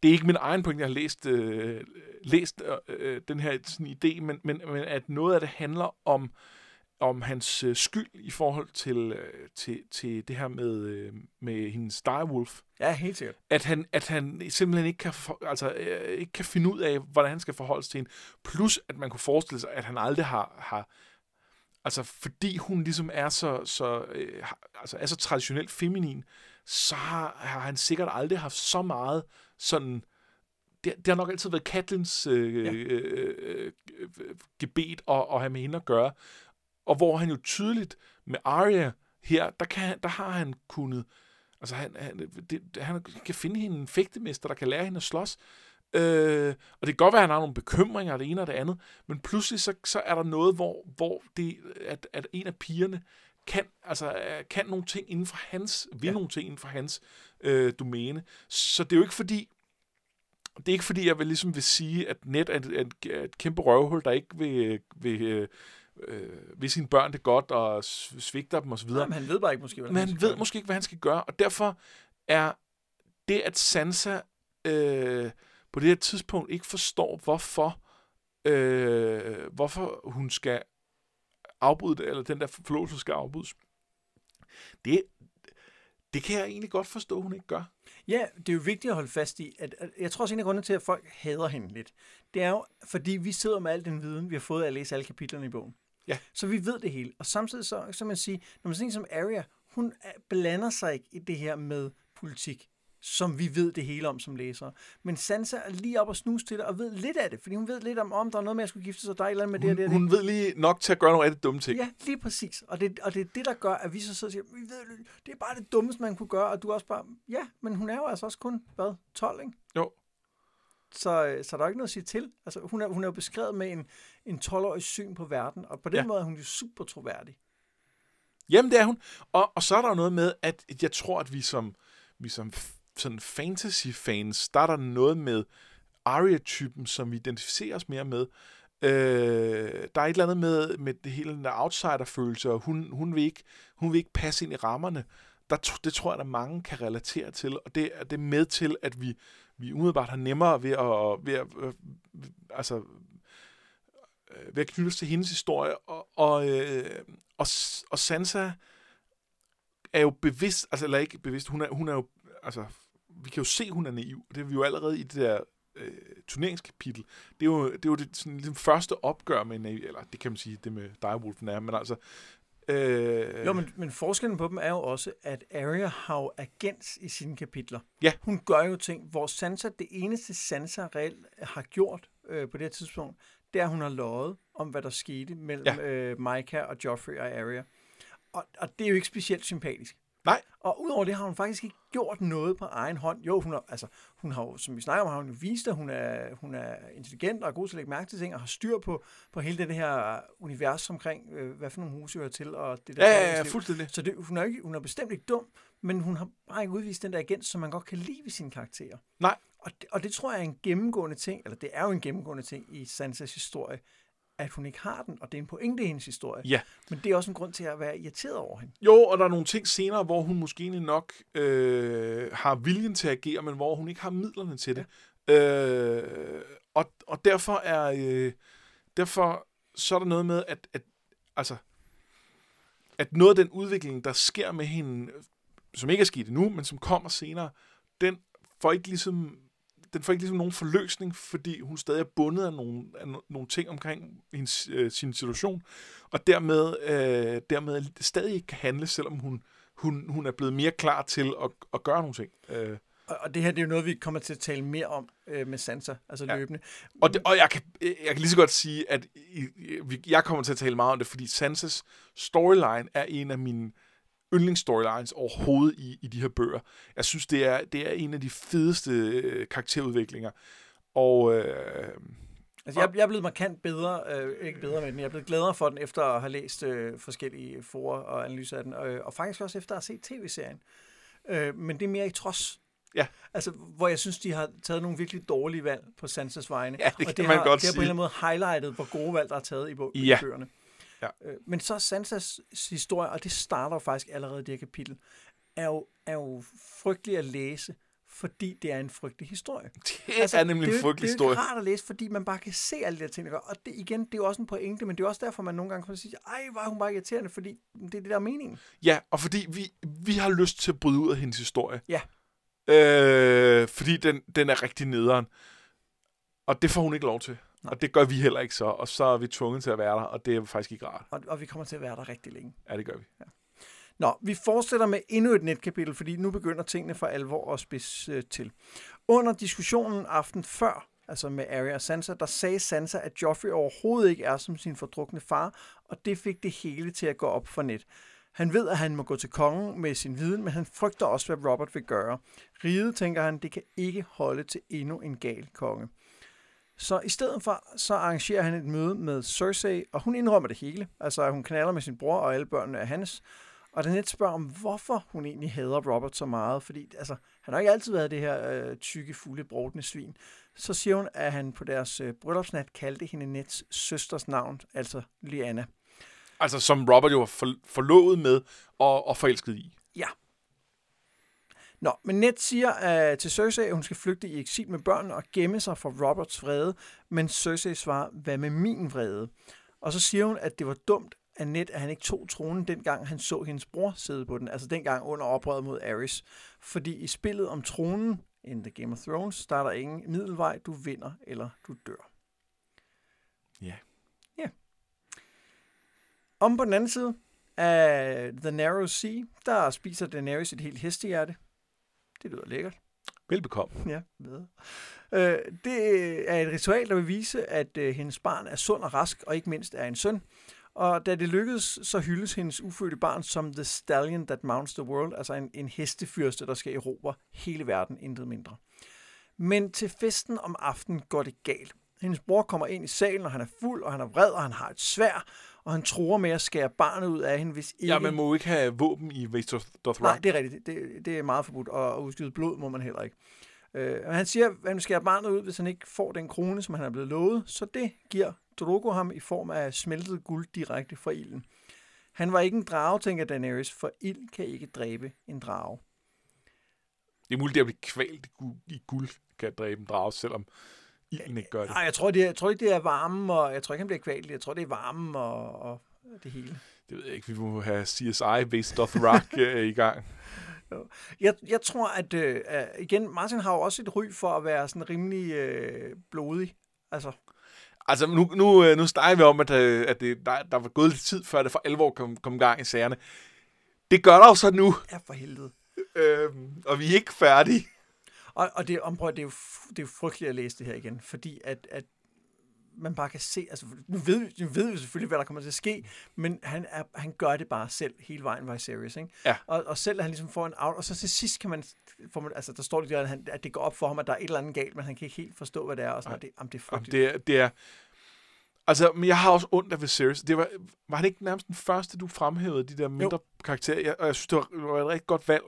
det er ikke min egen point, jeg har læst, øh, læst øh, den her sådan idé, men, men, men at noget af det handler om om hans øh, skyld i forhold til, øh, til, til det her med, øh, med hendes direwolf Ja, helt sikkert. at han, at han simpelthen ikke kan, for, altså, øh, ikke kan finde ud af, hvordan han skal forholde sig til hende. Plus, at man kunne forestille sig, at han aldrig har, har altså fordi hun ligesom er så, så, øh, altså, er så traditionelt feminin, så har, har han sikkert aldrig haft så meget sådan, det, det har nok altid været Katlins øh, Ja. ja. øh, øh, øh, gebet at, at have med hende at gøre. Og hvor han jo tydeligt med Arya her, der, kan, der har han kunnet Altså, han, han, det, han kan finde hende en fægtemester, der kan lære hende at slås. Øh, og det kan godt være, at han har nogle bekymringer, det ene og det andet, men pludselig så, så er der noget, hvor, hvor det, at, at en af pigerne kan, altså, øh, kan nogle ting inden for hans, vil Ja. ja. nogle ting inden for hans øh, domæne. Så det er jo ikke fordi, det er ikke fordi, jeg vil ligesom vil sige, at net er et, et, et kæmpe røvhul, der ikke vil, vil, øh, vil sine børn det godt og svigter dem osv. Jamen, han ved bare ikke måske, hvordan Men han han ved måske ikke, hvad han skal gøre, og derfor er det, at Sansa øh, på det her tidspunkt ikke forstår, hvorfor, øh, hvorfor hun skal afbryde det, eller den der forlovelse skal afbrydes, det, det kan jeg egentlig godt forstå, hun ikke gør. Ja, det er jo vigtigt at holde fast i, at, at jeg tror også, en af grundene til, at folk hader hende lidt, det er jo, fordi vi sidder med al den viden, vi har fået af at læse alle kapitlerne i bogen. Ja. Så vi ved det hele. Og samtidig så, så man sige, når man ser som Arya, hun er- blander sig ikke i det her med politik, som vi ved det hele om som læsere. Men Sansa er lige op og snus til det, og ved lidt af det, fordi hun ved lidt om, om der er noget med, at jeg skulle gifte sig, der er et eller andet med det og det og Hun, det. hun ved lige nok til at gøre nogle rigtig dumme ting. Ja, lige præcis. Og det, og det er det, der gør, at vi så sidder og siger, vi ved, det er bare det dummeste, man kunne gøre, og du er også bare, ja, men hun er jo altså også kun, hvad, 12, ikke? Jo. Så, øh, så der er ikke noget at sige til. Altså, hun, er, hun er jo beskrevet med en, en 12-årig syn på verden, og på den ja. Måde er hun jo super troværdig. Jamen, det er hun. Og, og så er der jo noget med, at jeg tror, at vi som, vi som sådan fantasy-fans, der er der noget med Arya-typen, som vi identificerer os mere med. Øh, der er et eller andet med, med det hele den der outsider-følelse, og hun, hun, vil ikke, hun vil ikke passe ind i rammerne. Der, det tror jeg, at mange kan relatere til, og det, er- det er med til, at vi, vi umiddelbart har nemmere ved at, ved at øh, altså, øh, ved at knytte os til hendes historie, og, og, øh, og, og Sansa er jo bevidst, altså eller ikke bevidst, hun er, hun er jo, altså, vi kan jo se, hun er naiv, det er vi jo allerede i det der øh, turneringskapitel. Det er jo det, er jo det sådan, ligesom første opgør med naiv, eller det kan man sige, det med Direwolfen er, men altså, øh, Jo, men, men forskellen på dem er jo også, at Arya har jo agens i sine kapitler. Ja. Hun gør jo ting, hvor Sansa, det eneste Sansa reelt har gjort øh, på det her tidspunkt, det er, at hun har løjet om, hvad der skete mellem ja. Øh, Micah og Joffrey og Arya. Og, og det er jo ikke specielt sympatisk. Nej. Og udover det har hun faktisk ikke gjort noget på egen hånd. Jo, hun har, altså, hun har jo, som vi snakker om, har hun jo vist, at hun er, hun er intelligent og er god til at lægge mærke til ting, og har styr på, på hele det her univers omkring, øh, hvad for nogle huse hører til, og det der ja, ja, ja, fuldstændig. Så det, hun, er ikke, hun er bestemt ikke dum, men hun har bare ikke udvist den der agens, som man godt kan lide ved sine karakterer. Nej. Og det, og det tror jeg er en gennemgående ting, eller det er jo en gennemgående ting i Sansas historie, at hun ikke har den, og det er en pointe i hendes historie. Ja. Men det er også en grund til at være irriteret over hende. Jo, og der er nogle ting senere, hvor hun måske nok øh, har viljen til at agere, men hvor hun ikke har midlerne til det. Ja. Øh, og, og derfor er øh, derfor så er der noget med, at, at altså, at noget af den udvikling, der sker med hende, som ikke er sket endnu, men som kommer senere, den får ikke ligesom den får ikke ligesom nogen forløsning, fordi hun stadig er bundet af nogle, af no- nogle ting omkring hendes, øh, sin situation, og dermed, øh, dermed stadig ikke kan handle, selvom hun, hun, hun er blevet mere klar til at, at gøre nogle ting. Øh. Og, det her det er jo noget, vi kommer til at tale mere om øh, med Sansa, altså Ja. løbende. Og, det, og jeg, kan, jeg kan lige så godt sige, at i, jeg kommer til at tale meget om det, fordi Sansas storyline er en af mine yndlingsstorylines overhovedet i, i de her bøger. Jeg synes, det er, det er en af de fedeste øh, karakterudviklinger. Og øh, Altså, jeg, jeg er blevet markant bedre, øh, ikke bedre med den, jeg er blevet gladere for den, efter at have læst øh, forskellige forer og analyser af den, øh, og faktisk også efter at have set tv-serien. Øh, men det er mere i trods. Ja. Altså, hvor jeg synes, de har taget nogle virkelig dårlige valg på Sansas vegne. Ja, det og kan man har, godt det har på en eller anden måde highlightet, hvor gode valg, der er taget i, bo- Ja. i bøgerne. Ja. Øh, men så Sansas historie, og det starter jo faktisk allerede i det her kapitel, er jo, er jo frygtelig at læse, fordi det er en frygtelig historie. [laughs] det altså, er nemlig det en frygtelig Det er historie. ikke rart at læse, fordi man bare kan se alle de her ting, der gør. Og det, igen, det er jo også en pointe, men det er også derfor, man nogle gange kan sige, ej, hvor er hun bare irriterende, fordi det er det, der er meningen. Ja, og fordi vi, vi har lyst til at bryde ud af hendes historie. Ja. Øh, fordi den, den er rigtig nederen. Og det får hun ikke lov til. Nej. Og det gør vi heller ikke så. Og så er vi tvunget til at være der, og det er faktisk ikke rart. Og, og vi kommer til at være der rigtig længe. Ja, det gør vi. Nå, vi fortsætter med endnu et netkapitel, fordi nu begynder tingene for alvor at spidse øh, til. Under diskussionen aften før, altså med Arya og Sansa, der sagde Sansa, at Joffrey overhovedet ikke er som sin fordrukne far, og det fik det hele til at gå op for net. Han ved, at han må gå til kongen med sin viden, men han frygter også, hvad Robert vil gøre. Riget, tænker han, det kan ikke holde til endnu en gal konge. Så i stedet for, så arrangerer han et møde med Cersei, og hun indrømmer det hele. Altså, hun knaller med sin bror, og alle børnene er hans. Og Danette spørger om, hvorfor hun egentlig hader Robert så meget, fordi altså, han har ikke altid været det her øh, tykke, fulde, brodne svin. Så siger hun, at han på deres øh, bryllupsnat kaldte hende Nets søsters navn, altså Liana. Altså, som Robert jo var for, forlovet med og, og forelsket i. Nå, men Ned siger uh, til Cersei, at hun skal flygte i eksil med børnene og gemme sig for Roberts vrede, men Cersei svarer, hvad med min vrede? Og så siger hun, at det var dumt af Ned, at han ikke tog tronen, dengang han så hendes bror sidde på den, altså dengang under oprøret mod Aerys. Fordi i spillet om tronen, in The Game of Thrones, er der ingen middelvej, du vinder eller du dør. Ja. Ja. Om på den anden side af The Narrow Sea, der spiser Daenerys et helt hestehjerte. Det lyder lækkert. Velbekomme. Ja, ved. Øh, det er et ritual, der vil vise, at øh, hendes barn er sund og rask, og ikke mindst er en søn. Og da det lykkedes, så hyldes hendes ufødte barn som The Stallion That Mounts the World, altså en, en hestefyrste, der skal erobre hele verden, intet mindre. Men til festen om aftenen går det galt. Hendes bror kommer ind i salen, og han er fuld, og han er vred, og han har et svær, og han tror med at skære barnet ud af hende, hvis ikke... Ja, man må ikke have våben i Waste of Dothrak. Nej, det er rigtigt. Det, det er meget forbudt, og at udskyde blod må man heller ikke. Øh, men han siger, at han skærer barnet ud, hvis han ikke får den krone, som han er blevet lovet, så det giver Drogo ham i form af smeltet guld direkte fra ilden. Han var ikke en drage, tænker Daenerys, for ild kan ikke dræbe en drage. Det er muligt, at blive kvalt i guld kan dræbe en drage, selvom ilden ikke gør det. Nej, jeg tror, det er, jeg tror ikke, det er varme, og jeg tror ikke, han bliver kvalt. Jeg tror, det er varme og, og det hele. Det ved jeg ikke. Vi må have CSI Waste Dothrak [laughs] øh, i gang. Jeg, jeg tror, at øh, igen, Martin har jo også et ry for at være sådan rimelig øh, blodig. Altså, Altså, nu, nu, øh, nu snakker vi om, at, øh, at det, der, der var gået lidt tid, før det for alvor kom, kom gang i sagerne. Det gør der jo så nu, er for helvede. øhm, og vi er ikke færdige. Og, og det, om, prøv, at- det, er jo, det er jo frygteligt at læse det her igen, fordi at, at man bare kan se, altså nu ved, nu ved vi selvfølgelig, hvad der kommer til at ske, men han, er, han gør det bare selv hele vejen Viserys, ikke? Ja. Og, og selv han ligesom får en out, og så til sidst kan man, får man altså der står det der, at, han, at det går op for ham, at der er et eller andet galt, men han kan ikke helt forstå, hvad det er, og sådan, noget. det, jamen, det er Jamen, frygteligt. det, er, det er... Altså, men jeg har også ondt af Viserys. Det var, var han ikke nærmest den første, du fremhævede, de der mindre jo. karakterer? Jeg, og jeg synes, det var, det var et rigtig godt valg.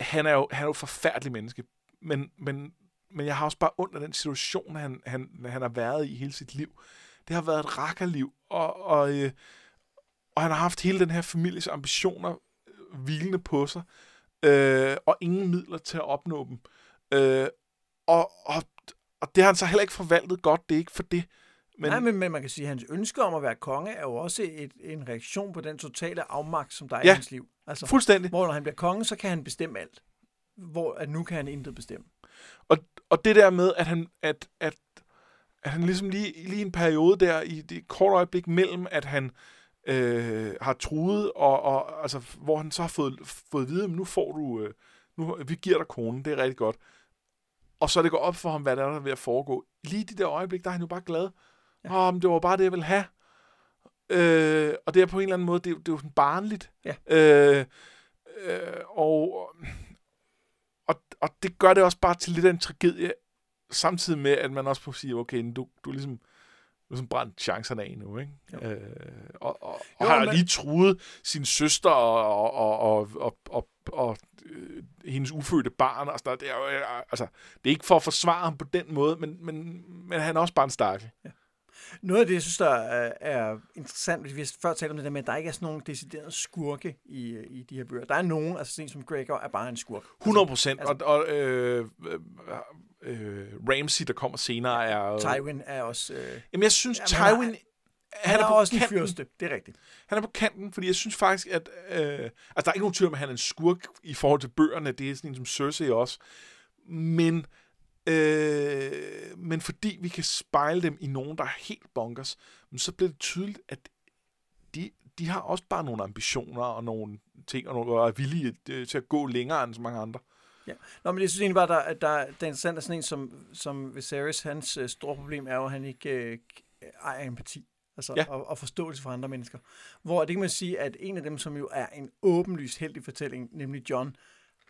Han er jo, han er jo et forfærdeligt menneske. Men, men, men jeg har også bare ondt af den situation, han, han, han har været i hele sit liv. det har været et rakkerliv, og, og, øh, og han har haft hele den her families ambitioner øh, hvilende på sig, øh, og ingen midler til at opnå dem. Øh, og, og, og det har han så heller ikke forvaltet godt, det er ikke for det. Men, Nej, men, men man kan sige, at hans ønske om at være konge er jo også et, en reaktion på den totale afmagt, som der er ja, i hans liv. Altså, fuldstændig. Hvor når han bliver konge, så kan han bestemme alt. Hvor at nu kan han intet bestemme. Og, og det der med, at han, at, at, at han ligesom lige, lige en periode der, i det kort øjeblik mellem, at han øh, har truet, og, og, altså, hvor han så har fået, fået at vide, at nu får du, øh, nu, vi giver dig konen, det er rigtig godt. Og så det går op for ham, hvad der er ved at foregå. Lige i det der øjeblik, der er han jo bare glad. Ja. Oh, det var bare det, jeg ville have. Øh, og det er på en eller anden måde, det, det er jo sådan barnligt. Ja. Øh, øh, og, og, og det gør det også bare til lidt af en tragedie, samtidig med, at man også må sige, okay, du, du er ligesom ligesom brændt chancerne af nu, ikke? Øh, og, og, og jo, har men... lige truet sin søster og, og, og, og, og, og øh, hendes ufødte barn og sådan noget. Det er, jo, altså, det er ikke for at forsvare ham på den måde, men, men, men han er også bare en stakkel. Ja. Noget af det, jeg synes, der er, er interessant, vi har før talt om det der med, at der ikke er sådan nogen deciderede skurke i, i de her bøger. Der er nogen, altså sådan som Gregor, er bare en skurk. 100 procent, altså, og, og øh, øh, Ramsey, der kommer senere, er... Tywin er også... Øh, jamen, jeg synes, ja, Tywin... Han er, han er, er også kanten. en fyrste, det er rigtigt. Han er på kanten, fordi jeg synes faktisk, at... Øh, altså, der er ikke nogen tvivl om, at han er en skurk i forhold til bøgerne. Det er sådan en som Cersei også. Men Øh, men fordi vi kan spejle dem i nogen, der er helt bonkers, så bliver det tydeligt, at de, de har også bare nogle ambitioner og nogle ting, og, nogle, og er villige øh, til at gå længere end så mange andre. Ja. Nå, men jeg synes egentlig bare, at der, der, der er interessant, at sådan en som, som Viserys, hans øh, store problem er jo, at han ikke øh, ejer empati. Altså, ja. og, og forståelse for andre mennesker. Hvor det kan man sige, at en af dem, som jo er en åbenlyst heldig fortælling, nemlig John,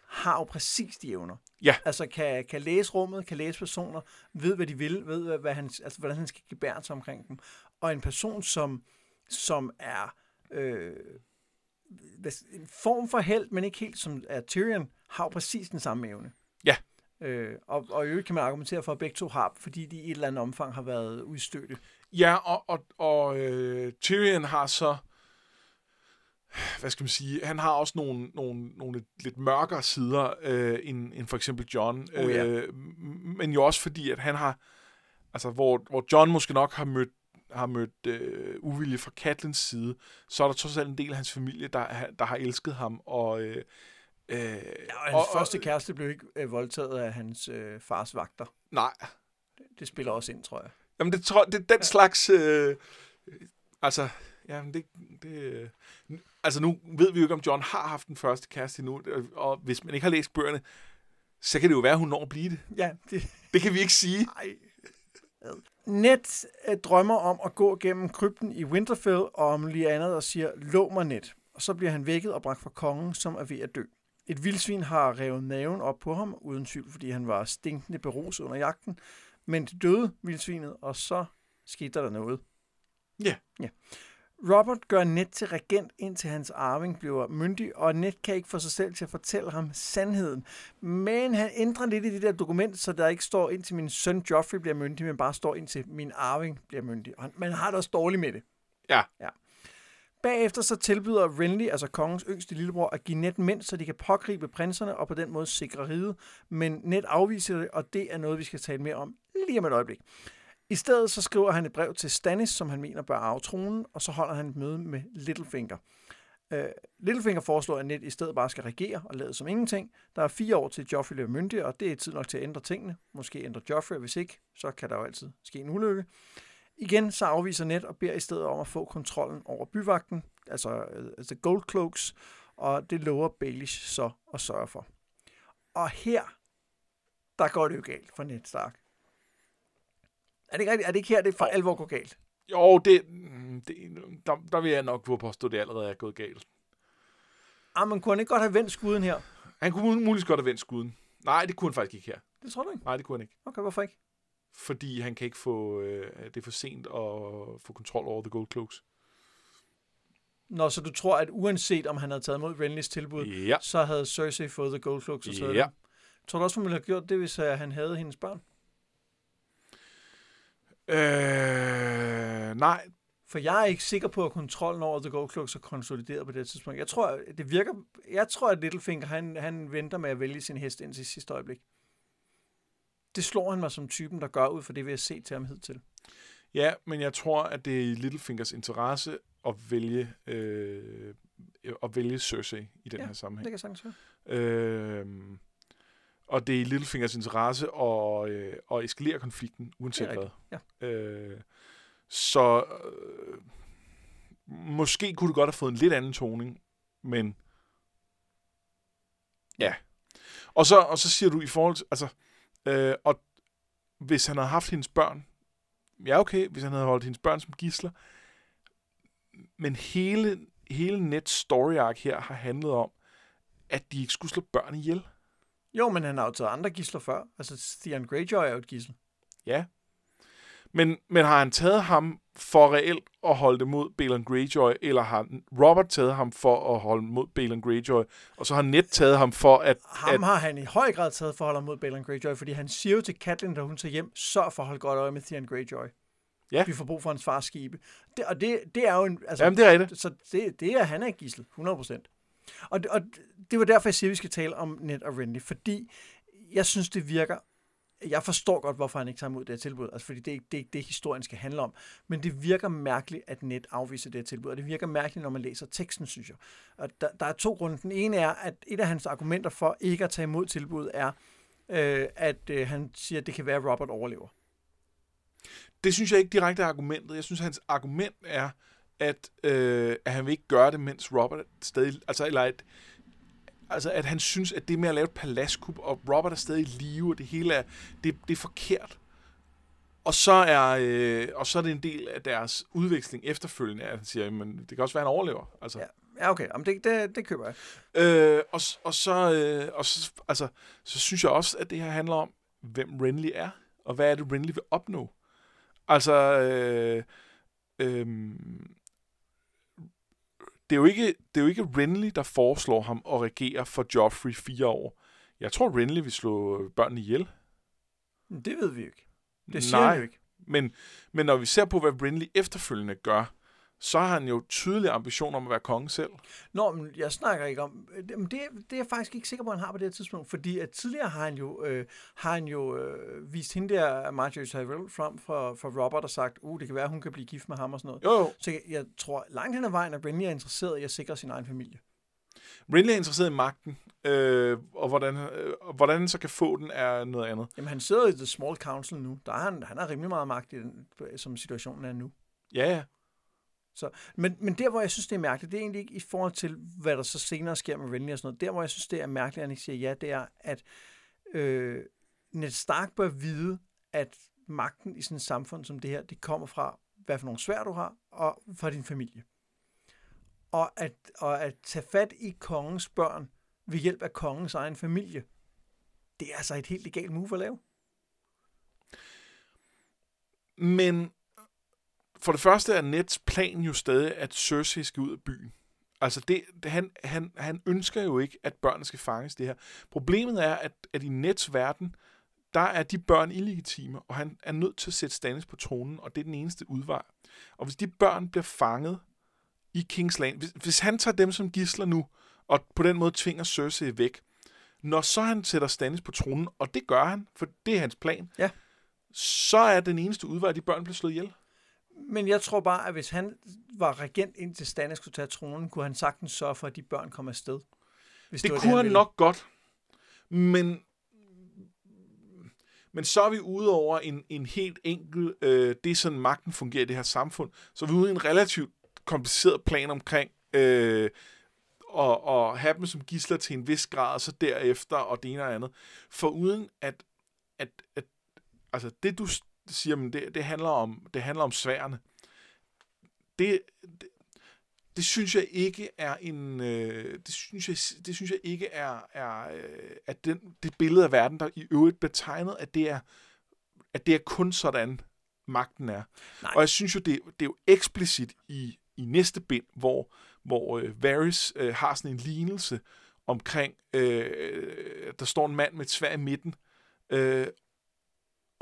har jo præcis de evner. Ja. Altså kan, kan læse rummet, kan læse personer, ved hvad de vil, ved hvad han, altså, hvordan han skal gebære sig omkring dem. Og en person, som, som er øh, en form for held, men ikke helt som er Tyrion, har jo præcis den samme evne. Ja. Øh, og, og i øvrigt kan man argumentere for, at begge to har, fordi de i et eller andet omfang har været udstødte. Ja, og, og, og øh, Tyrion har så hvad skal man sige, han har også nogle, nogle, nogle lidt mørkere sider øh, end, end for eksempel John. Oh, ja. øh, men jo også fordi, at han har, altså hvor, hvor John måske nok har mødt har mødt øh, uvilje fra Katlins side, så er der trods alt en del af hans familie, der, der har elsket ham. Og, øh, øh, ja, og hans og, første kæreste blev ikke øh, voldtaget af hans øh, fars vagter. Nej. Det, det spiller også ind, tror jeg. Jamen, det, tror, det er den ja. slags... Øh, altså, jamen, det, det, altså nu ved vi jo ikke, om John har haft den første kæreste endnu, og hvis man ikke har læst bøgerne, så kan det jo være, at hun når at blive det. Ja. Det, det kan vi ikke sige. Nej. Net øh, drømmer om at gå gennem krypten i Winterfell, og om lige andet og siger, lå mig net. Og så bliver han vækket og bragt fra kongen, som er ved at dø. Et vildsvin har revet maven op på ham, uden tvivl, fordi han var stinkende beruset under jagten. Men det døde vildsvinet, og så skete der noget. Ja. ja. Robert gør Ned til regent, indtil hans arving bliver myndig, og Ned kan ikke få sig selv til at fortælle ham sandheden. Men han ændrer lidt i det der dokument, så der ikke står indtil min søn Joffrey bliver myndig, men bare står indtil min arving bliver myndig. Og man har det også dårligt med det. Ja. ja. Bagefter så tilbyder Renly, altså kongens yngste lillebror, at give Ned mænd, så de kan pågribe prinserne og på den måde sikre riget. Men Ned afviser det, og det er noget, vi skal tale mere om lige om et øjeblik. I stedet så skriver han et brev til Stannis, som han mener bør arve tronen, og så holder han et møde med Littlefinger. Uh, Littlefinger foreslår, at Ned i stedet bare skal regere og lade som ingenting. Der er fire år til Joffrey bliver myndig, og det er tid nok til at ændre tingene. Måske ændre Joffrey, hvis ikke, så kan der jo altid ske en ulykke. Igen så afviser Ned og beder i stedet om at få kontrollen over byvagten, altså uh, The Gold Cloaks, og det lover Baelish så at sørge for. Og her, der går det jo galt for Ned Stark. Er det ikke, er det ikke her, det for alvor går galt? Jo, det, det, der, der vil jeg nok få påstå, at det allerede er gået galt. Ah, men kunne han ikke godt have vendt skuden her? Han kunne muligvis godt have vendt skuden. Nej, det kunne han faktisk ikke her. Det tror du ikke? Nej, det kunne han ikke. Okay, hvorfor ikke? Fordi han kan ikke få... Øh, det er for sent at få kontrol over The Gold Cloaks. Nå, så du tror, at uanset om han havde taget imod Renlys tilbud, ja. så havde Cersei fået The Gold Cloaks og taget ja. Tror du også, hun ville have gjort det, hvis uh, han havde hendes børn? Øh, nej, For jeg er ikke sikker på, at kontrollen over The Go Clocks er konsolideret på det tidspunkt. Jeg tror, det virker, jeg tror, at Littlefinger, han, han venter med at vælge sin hest ind til sidste øjeblik. Det slår han mig som typen, der gør ud for det, vi har set til ham hidtil. Ja, men jeg tror, at det er i Littlefingers interesse at vælge, øh, at vælge Cersei i den Ja, her sammenhæng. Det kan sagtens høre. Øh, og det er i Littlefingers interesse at, øh, at eskalere konflikten, uanset hvad. rigtigt, Øh, så øh, måske kunne det godt have fået en lidt anden toning, men ja. Og så, og så siger du i forhold til, altså, øh, og hvis han havde haft hendes børn, ja okay, hvis han havde holdt hendes børn som gisler, men hele, hele Nets story arc her har handlet om, at de ikke skulle slå børn ihjel. Jo, men han har jo taget andre gisler før. Altså, Theon Greyjoy er jo et gissel. Ja. Men, men har han taget ham for reelt at holde det mod Balon Greyjoy, eller har Robert taget ham for at holde mod Balon Greyjoy, og så har Ned taget ham for at... Ham at har han i høj grad taget forholder mod Balon Greyjoy, fordi han siger jo til Catelyn, da hun tager hjem, sørg for at holde godt øje med Theon Greyjoy. Ja. Vi får brug for hans fars skibe. Det, og det, det er jo en... Altså, jamen, det er rigtigt. Så det, det er, han er gissel, 100%. Og, det- og det var derfor, jeg siger, at vi skal tale om Ned og Renly, fordi jeg synes, det virker... Jeg forstår godt, hvorfor han ikke tager imod det her tilbud, altså fordi det er ikke det, er ikke det, historien skal handle om. Men det virker mærkeligt, at Net afviser det her tilbud, og det virker mærkeligt, når man læser teksten, synes jeg. Og der, der er to grunde. Den ene er, at et af hans argumenter for ikke at tage imod tilbuddet er, øh, at øh, han siger, at det kan være, at Robert overlever. Det synes jeg ikke direkte er argumentet. Jeg synes, hans argument er, at, øh, at han vil ikke gøre det, mens Robert stadig... Altså, eller at, altså, at han synes, at det med at lave et paladskup, og Robert er stadig i live, og det hele er, det, det er forkert. Og så, er, øh, og så er det en del af deres udveksling efterfølgende, at han siger, men det kan også være, at han overlever. Altså, Ja. Ja, okay. Jamen, det, det, det køber jeg. Øh, og, og, så, øh, og så, altså, så synes jeg også, at det her handler om, hvem Renly er, og hvad er det, Renly vil opnå. Altså, øh, øh, det, er jo ikke, det er jo ikke Renly, der foreslår ham at regere for Joffrey fire år. Jeg tror, Renly vil slå børnene ihjel. Det ved vi ikke. Det siger Nej, jo ikke. Men, men når vi ser på, hvad Renly efterfølgende gør, så har han jo tydelige ambitioner om at være konge selv. Nå, men jeg snakker ikke om... Men det, det er jeg faktisk ikke sikker på, at han har på det her tidspunkt, fordi at tidligere har han jo, øh, har han jo øh, vist hende der, Marjorie Tyrell, frem for, for Robert og sagt, uh, det kan være, hun kan blive gift med ham og sådan noget. Jo, jo. Så jeg, jeg tror langt hen ad vejen, at Renly er interesseret i at sikre sin egen familie. Renly er interesseret i magten, øh, og hvordan, øh, hvordan han så kan få den, er noget andet. Jamen, han sidder i The Small Council nu. Der er han, han har rimelig meget magt i den, som situationen er nu. Ja, ja. Så, Men, men der, hvor jeg synes, det er mærkeligt, det er egentlig ikke i forhold til, hvad der så senere sker med Renly og sådan noget. Der, hvor jeg synes, det er mærkeligt, at han ikke siger ja, det er, at øh, Ned Stark bør vide, at magten i sådan et samfund som det her, det kommer fra, hvad for nogle svær du har, og fra din familie. Og at, og at tage fat i kongens børn ved hjælp af kongens egen familie, det er altså et helt legalt move at lave. Men for det første er Nets plan jo stadig, at Cersei skal ud af byen. Altså, det, det, han, han, han ønsker jo ikke, at børnene skal fanges det her. Problemet er, at, at i Nets verden, der er de børn illegitime, og han er nødt til at sætte Stannis på tronen, og det er den eneste udvej. Og hvis de børn bliver fanget i Kings Land, hvis, hvis han tager dem som gisler nu, og på den måde tvinger Cersei væk, når så han sætter Stannis på tronen, og det gør han, for det er hans plan, Ja. så er den eneste udvej, at de børn bliver slået ihjel. Men jeg tror bare, at hvis han var regent indtil Stannis skulle tage tronen, kunne han sagtens sørge for, at de børn kom afsted. Hvis Det, det kunne han ville. nok godt, men, men så er vi ude over en, en helt enkel, øh, det er sådan magten fungerer i det her samfund, så er vi ude i en relativt kompliceret plan omkring øh, at, at have dem som gisler til en vis grad, og så derefter, og det ene og andet. For uden at, at, at altså det du siger, men det, det, handler om, det handler om sværene. Det, det, det synes jeg ikke er en øh, det synes jeg det synes jeg ikke er er øh, at den det billede af verden der i øvrigt bliver tegnet at det er at det er kun sådan magten er. Nej. Og jeg synes jo det, det er jo eksplicit i i næste bind hvor hvor øh, Varys øh, har sådan en lignelse omkring øh, der står en mand med et svær i midten øh,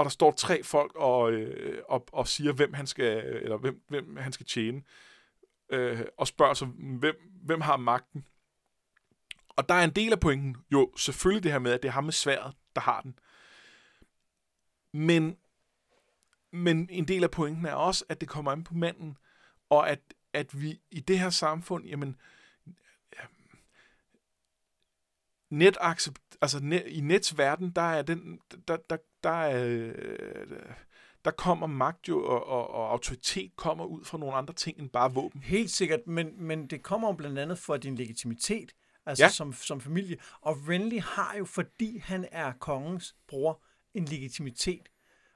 og der står tre folk og, øh, og, og siger, hvem han skal, eller hvem, hvem han skal tjene, øh, og spørger sig, hvem, hvem har magten? Og der er en del af pointen jo selvfølgelig det her med, at det er ham med sværet, der har den. Men, men en del af pointen er også, at det kommer an på manden, og at, at vi i det her samfund, jamen, net altså net, i nets verden, der er den, der, der, der, er, øh, der kommer magt jo, og, og, og autoritet kommer ud fra nogle andre ting end bare våben. Helt sikkert, men, men det kommer jo blandt andet fra din legitimitet, altså ja. som, som familie. Og Renly har jo, fordi han er kongens bror, en legitimitet.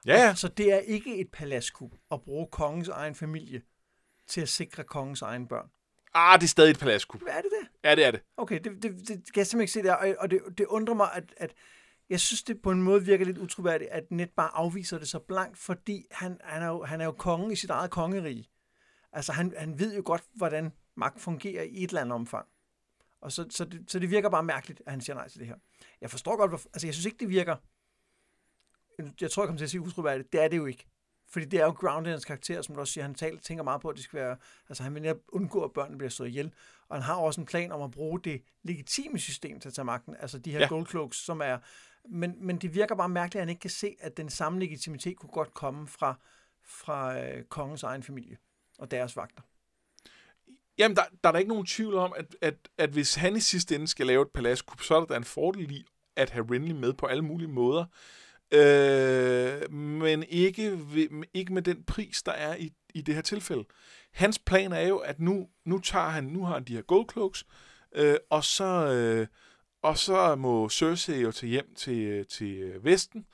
Ja. Så det er ikke et palaskub at bruge kongens egen familie til at sikre kongens egen børn. Ah, det er stadig et palaskub. Er det det? Ja, det er det. Okay, det, det, det kan jeg simpelthen ikke se der, og, og det, det undrer mig, at, at jeg synes, det på en måde virker lidt utroværdigt, at Net bare afviser det så blankt, fordi han, han, er, jo, han er jo konge i sit eget kongerige. Altså, han, han ved jo godt, hvordan magt fungerer i et eller andet omfang. Og så, så, det, så det virker bare mærkeligt, at han siger nej til det her. Jeg forstår godt, hvor, altså jeg synes ikke, det virker, jeg tror, jeg kommer til at sige utroværdigt, det er det jo ikke. Fordi det er jo Groundlands karakter, som du også siger, han taler, tænker meget på, at det skal være, altså han vil undgå, at børnene bliver slået ihjel. Og han har også en plan om at bruge det legitime system til at tage magten, altså de her ja. goldcloaks, som er, men, men det virker bare mærkeligt, at han ikke kan se, at den samme legitimitet kunne godt komme fra, fra øh, kongens egen familie og deres vagter. Jamen, der, der er der ikke nogen tvivl om, at, at, at hvis han i sidste ende skal lave et paladskup, så er der en fordel i at have Renly med på alle mulige måder. Øh, men ikke, ikke med den pris, der er i, i det her tilfælde. Hans plan er jo, at nu, nu tager han, nu har han de her goldcloaks, øh, og så, øh, og så må Cersei jo tage hjem til, øh, til øh, Vesten,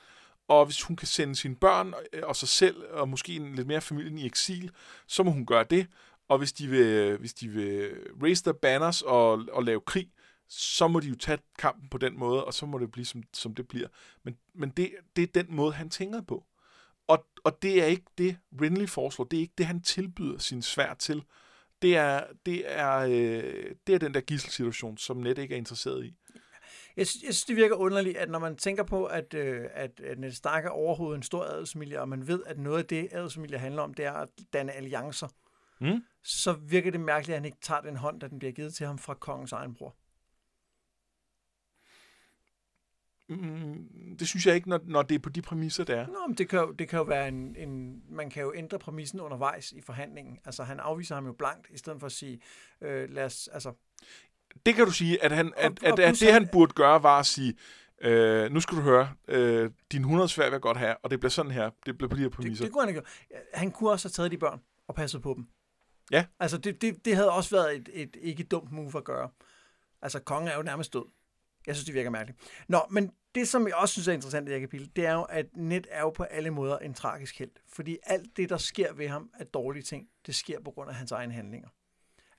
og hvis hun kan sende sine børn øh, og sig selv, og måske en lidt mere familien i eksil, så må hun gøre det. Og hvis de vil, hvis de vil raise their banners og, og lave krig, så må de jo tage kampen på den måde, og så må det blive, som, som det bliver. Men, men det, det er den måde, han tænker på. Og, og det er ikke det, Renly foreslår. Det er ikke det, han tilbyder sin svær til. Det er, det er, øh, det er den der gisselsituation, som net ikke er interesseret i. Jeg synes, jeg synes, det virker underligt, at når man tænker på, at, øh, at, at Ned Stark er overhovedet en stor adelsfamilie, og man ved, at noget af det, adelsfamilie handler om, det er at danne alliancer, mm. så virker det mærkeligt, at han ikke tager den hånd, der den bliver givet til ham fra kongens egen bror. Mm, det synes jeg ikke, når, når det er på de præmisser, der er. Nå, men det kan, jo, det kan jo være en, en... Man kan jo ændre præmissen undervejs i forhandlingen. Altså, han afviser ham jo blankt, i stedet for at sige, øh, lad os... Altså, det kan du sige, at, han, at, og, at, at, at det, han burde gøre, var at sige, øh, nu skal du høre, øh, din 100 svær vil jeg godt have, og det bliver sådan her. Det bliver på de her præmisser. Det, det kunne han ikke Han kunne også have taget de børn og passet på dem. Ja. Altså, det, det, det havde også været et, et ikke dumt move at gøre. Altså, kongen er jo nærmest død. Jeg synes, det virker mærkeligt. Nå, men det, som jeg også synes er interessant i det her kapitel, det er jo, at Ned er jo på alle måder en tragisk held. Fordi alt det, der sker ved ham af dårlige ting, det sker på grund af hans egne handlinger.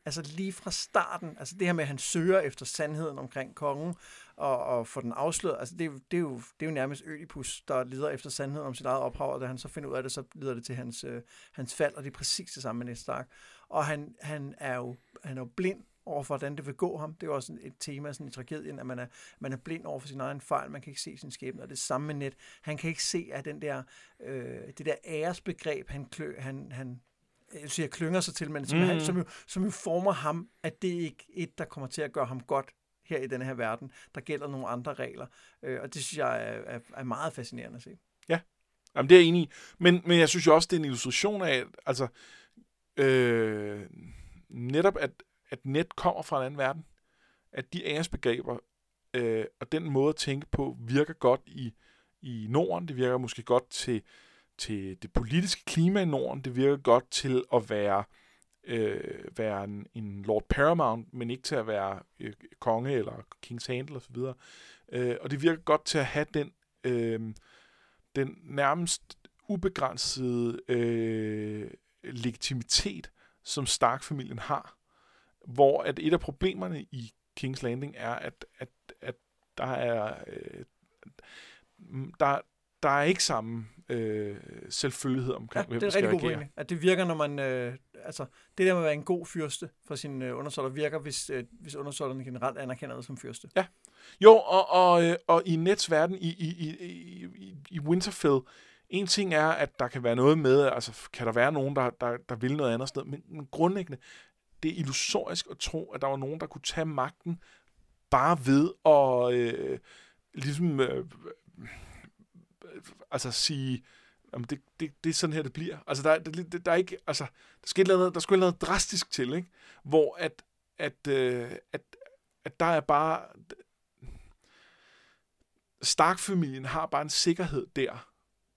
Altså lige fra starten, altså det her med, at han søger efter sandheden omkring kongen, og, og få den afsløret, altså det, det, er jo, det er jo nærmest Ødipus, der lider efter sandheden om sit eget ophav, og da han så finder ud af det, så lider det til hans, øh, hans fald, og det er præcis det samme med Ned Stark. Og han, han, er jo, han er jo blind over for, hvordan det vil gå ham. Det er jo også et tema sådan i tragedien, at man er, man er blind over for sin egen fejl, man kan ikke se sin skæbne, og det samme med net. Han kan ikke se, at den der, øh, det der æresbegreb, han, klø, han, han jeg siger, klynger sig til, men som, mm. han, som, jo, som jo former ham, at det ikke er et, der kommer til at gøre ham godt her i denne her verden. Der gælder nogle andre regler, øh, og det synes jeg er, er, er meget fascinerende at se. Ja, Jamen, det er jeg enig i. Men, men jeg synes jo også, det er en illustration af, altså, øh, netop at, at net kommer fra en anden verden. At de æresbegreber øh, og den måde at tænke på virker godt i, i Norden. Det virker måske godt til, til det politiske klima i Norden. Det virker godt til at være, øh, være en, en Lord Paramount, men ikke til at være øh, konge eller King's Handel osv. Øh, og det virker godt til at have den, øh, den nærmest ubegrænsede øh, legitimitet, som Stark-familien har hvor at et af problemerne i Kings Landing er, at, at, at der er øh, der, der er ikke samme øh, selvfølgelighed omkring, ja, hvem det er rigtig god At det virker, når man... Øh, altså, det der med at være en god fyrste for sine øh, undersåtter, virker, hvis, øh, hvis undersåtterne generelt anerkender det som fyrste. Ja. Jo, og, og, øh, og i Nets verden, i, i, i, i, i Winterfell, en ting er, at der kan være noget med, altså kan der være nogen, der, der, der vil noget andet sted, men, men grundlæggende, det er illusorisk at tro, at der var nogen, der kunne tage magten bare ved at øh, ligesom øh, altså sige, jamen det, det, det er sådan her, det bliver. Altså, der, det, der er ikke, altså, der skal noget, der skal noget drastisk til, ikke? Hvor at, at, øh, at, at der er bare, Stark-familien har bare en sikkerhed der,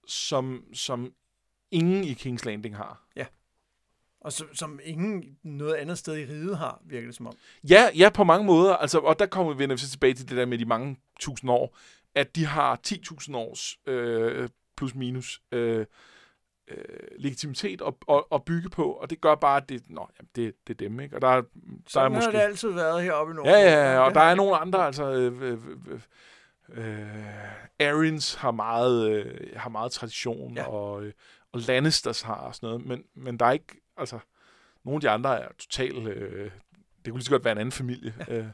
som, som ingen i King's Landing har. Ja. Og som, som ingen noget andet sted i riget har, virker det som om. Ja, ja, på mange måder. Altså, og der kommer vi tilbage til det der med de mange tusind år, at de har 10.000 års øh, plus minus øh, øh, legitimitet at, at, at bygge på, og det gør bare, at det, nå, jamen, det, det er dem, ikke? Og der, der Sådan er måske... har det altid været heroppe i Norden. Ja, ja, ja, og der er nogle andre, altså... Øh, øh, øh, øh, Arians har meget, øh, har meget tradition, ja. og, øh, og Lannisters har og sådan noget, men, men der er ikke, altså, nogle af de andre er totalt, øh, det kunne lige så godt være en anden familie. Ja. Øh.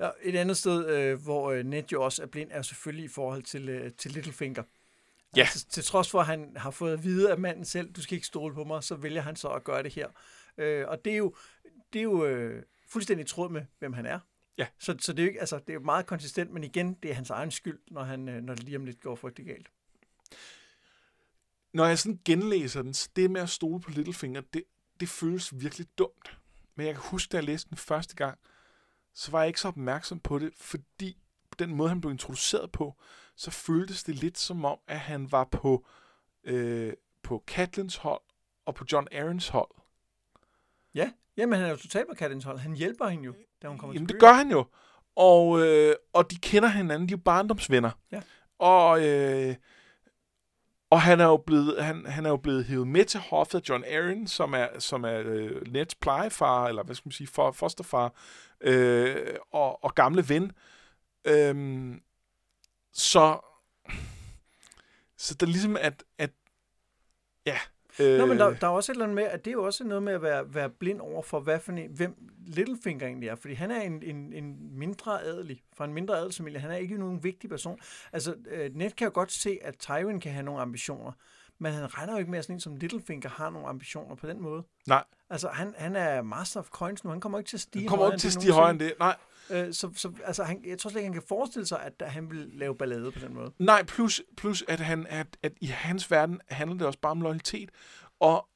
Ja, et andet sted, øh, hvor øh, Ned jo også er blind, er selvfølgelig i forhold til, øh, til Littlefinger. Ja. Altså, til trods for, at han har fået at vide af manden selv, du skal ikke stole på mig, så vælger han så at gøre det her. Øh, og det er jo, det er jo øh, fuldstændig tråd med, hvem han er. Ja. Så, så det, er jo ikke, altså, det er jo meget konsistent, men igen, det er hans egen skyld, når, han, øh, når det lige om lidt går frygtelig galt. Når jeg sådan genlæser den, så det med at stole på Littlefinger, det, det føles virkelig dumt. Men jeg kan huske, da jeg læste den første gang, så var jeg ikke så opmærksom på det, fordi den måde, han blev introduceret på, så føltes det lidt som om, at han var på, øh, på Catlins hold og på John Aarons hold. Ja, jamen han er jo totalt på Catlins hold. Han hjælper hende jo, da hun kommer Jamen til det gør han jo. Og, øh, og de kender hinanden, de er jo barndomsvenner. Ja. Og, øh, og han er jo blevet, han, han er jo blevet hævet med til hoffet af John Aaron, som er, som er øh, Neds plejefar, eller hvad skal man sige, for, fosterfar, øh, og, og gamle ven. Øhm, så, så der ligesom at, at ja, Øh... Nå, men der, der er også et eller andet med, at det er jo også noget med at være, være blind over for, hvad for en, hvem Littlefinger egentlig er. Fordi han er en, en, en mindre adelig, fra en mindre adelsfamilie. Han er ikke nogen vigtig person. Altså, øh, Ned kan jo godt se, at Tywin kan have nogle ambitioner. Men han regner jo ikke med, at sådan en som Littlefinger har nogle ambitioner på den måde. Nej. Altså, han, han er master of coins nu. Han kommer ikke til at stige Han kommer ikke til at stige højere end det. Nej. Øh, så, så altså, han, jeg tror slet ikke, han kan forestille sig, at han vil lave ballade på den måde. Nej, plus, plus at, han, at, at i hans verden handler det også bare om loyalitet. Og,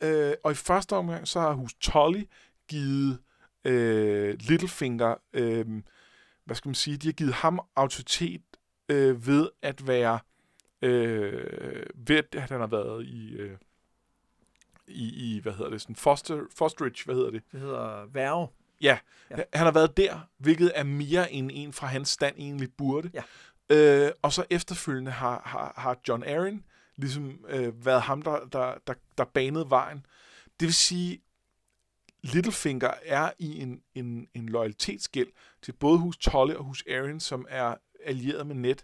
øh, og i første omgang, så har hus Tolly givet øh, Littlefinger, øh, hvad skal man sige, de har givet ham autoritet øh, ved at være, øh, ved at han har været i... Øh, i, i, hvad hedder det, sådan foster, fosterage, hvad hedder det? Det hedder værve. Ja, ja, han har været der, hvilket er mere end en fra hans stand egentlig burde. Ja. Øh, og så efterfølgende har, har, har John Aaron ligesom øh, været ham, der, der, der, der banede vejen. Det vil sige, Littlefinger er i en, en, en loyalitetsgæld til både hus Tolle og hus Aaron, som er allieret med Ned.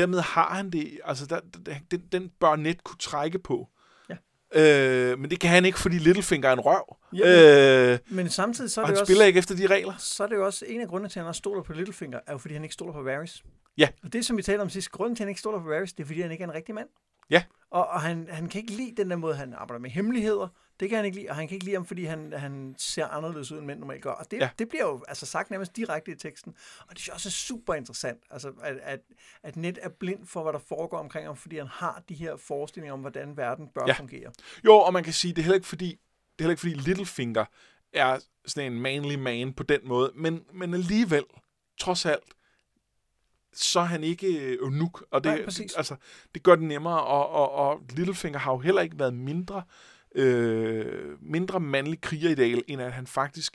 Dermed har han det, altså der, den, den bør Ned kunne trække på. Øh, men det kan han ikke, fordi Littlefinger er en røv. Ja, øh, men samtidig så er det han også, spiller ikke efter de regler. Så er det jo også en af grundene til, at han stoler på Littlefinger, er jo fordi han ikke stoler på Varys. Ja. Og det, som vi talte om sidst, grunden til, at han ikke stoler på Varys, det er, fordi han ikke er en rigtig mand. Ja. Og, og han, han kan ikke lide den der måde, han arbejder med hemmeligheder. Det kan han ikke lide, og han kan ikke lide ham, fordi han, han ser anderledes ud, end mænd normalt gør. Og det, ja. det bliver jo altså sagt nærmest direkte i teksten. Og det er også super interessant, altså, at, at, at Ned er blind for, hvad der foregår omkring ham, fordi han har de her forestillinger om, hvordan verden bør ja. fungere. Jo, og man kan sige, det er heller ikke fordi, det er heller ikke fordi Littlefinger er sådan en manly man på den måde, men, men alligevel, trods alt, så er han ikke unuk, og det, Nej, det, altså, det gør det nemmere, og, og, og Littlefinger har jo heller ikke været mindre øh, mindre mandlig krigerideal, end at han faktisk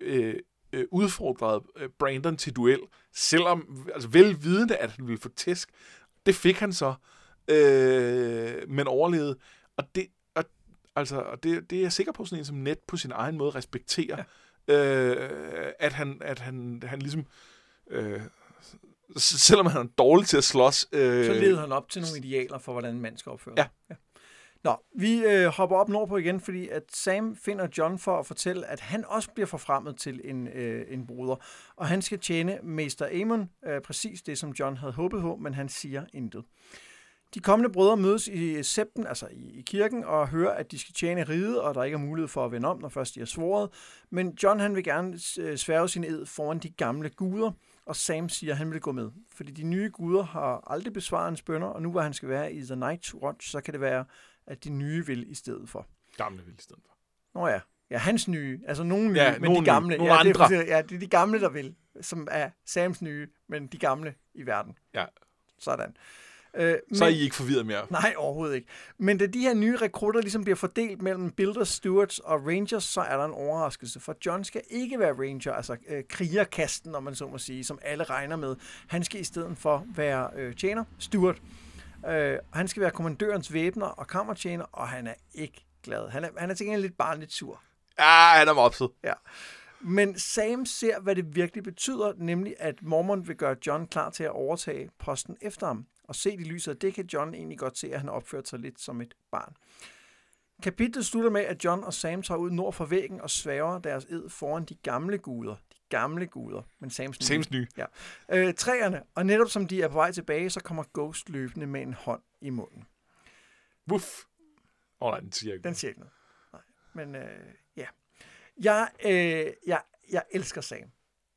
øh, øh, udfordrede øh, Brandon til duel, selvom, altså velvidende, at han ville få tæsk. Det fik han så, øh, men overlevede. Og det, og, altså, og det, det er jeg sikker på, sådan en som net på sin egen måde respekterer, ja. øh, at, han, at han, han ligesom... Øh, selvom han er dårlig til at slås... Øh, så leder han op til nogle idealer for, hvordan en mand skal opføre ja. ja. Nå, vi øh, hopper op nordpå igen, fordi at Sam finder John for at fortælle, at han også bliver forfremmet til en, øh, en bruder. Og han skal tjene Mester Amon, øh, præcis det, som John havde håbet på, men han siger intet. De kommende brødre mødes i øh, septen, altså i, i kirken, og hører, at de skal tjene riget, og der ikke er mulighed for at vende om, når først de har svoret. Men John han vil gerne øh, sværge sin ed foran de gamle guder, og Sam siger, at han vil gå med. Fordi de nye guder har aldrig besvaret hans bønder, og nu hvor han skal være i The Night Watch, så kan det være, at de nye vil i stedet for. Gamle vil i stedet for. Nå ja, ja hans nye, altså nogle nye, Ja, men nogle de gamle. nogle ja, det, er, ja, det er de gamle, der vil, som er Sams nye, men de gamle i verden. Ja. Sådan. Øh, Så er I ikke forvirret mere. Nej, overhovedet ikke. Men da de her nye rekrutter ligesom bliver fordelt mellem Builders, Stewards og Rangers, så er der en overraskelse. For John skal ikke være Ranger, altså øh, krigerkasten, om man så må sige, som alle regner med. Han skal i stedet for være øh, tjener, Steward. Øh, han skal være kommandørens væbner og kammertjener, og han er ikke glad. Han er, han er til gengæld lidt barnligt sur. Ja, han er mopset. Ja. Men Sam ser, hvad det virkelig betyder, nemlig at Mormon vil gøre John klar til at overtage posten efter ham. Og set i lyset af det, kan John egentlig godt se, at han opført sig lidt som et barn. Kapitlet slutter med, at John og Sam tager ud nord for væggen og sværger deres ed foran de gamle guder. Gamle guder, men Sams nye. Sams nye. Ja. Øh, træerne, og netop som de er på vej tilbage, så kommer Ghost løbende med en hånd i munden. Wuff. Åh oh, nej, den siger ikke. Den siger ikke noget. Nej. Men øh, ja. Jeg, øh, jeg, jeg elsker Sam.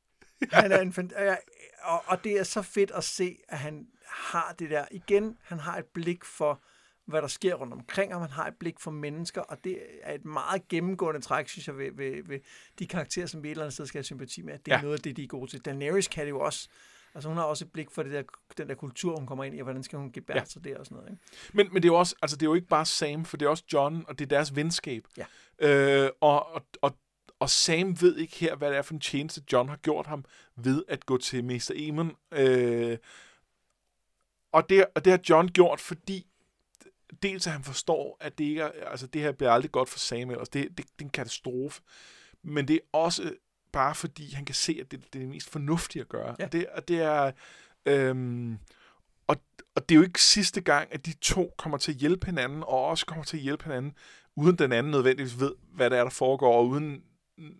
[laughs] Han er en fant- og, og det er så fedt at se, at han har det der. Igen, han har et blik for, hvad der sker rundt omkring ham. Han har et blik for mennesker, og det er et meget gennemgående træk, synes jeg, ved, ved, ved de karakterer, som vi et eller andet sted skal have sympati med. Det er Ja. ja. noget af det, de er gode til. Daenerys kan det jo også. Altså hun har også et blik for det der, den der kultur, hun kommer ind i, og hvordan skal hun gebære Ja. sig der og sådan noget. Ikke? Men, men det er jo også, altså det er jo ikke bare Sam, for det er også John, og det er deres venskab. Ja. Øh, og, og, og, og Sam ved ikke her, hvad det er for en tjeneste, John har gjort ham ved at gå til Mester Eamon. Øh, og, det, og det har John gjort, fordi dels at han forstår, at det ikke er, altså det her bliver aldrig godt for Sam ellers. Det, det, det er en katastrofe. Men det er også bare fordi, han kan se, at det, det er det mest fornuftige at gøre. Ja. Og, det, og det er... Øhm, og, og det er jo ikke sidste gang, at de to kommer til at hjælpe hinanden, og også kommer til at hjælpe hinanden, uden den anden nødvendigvis ved, hvad der er, der foregår, og uden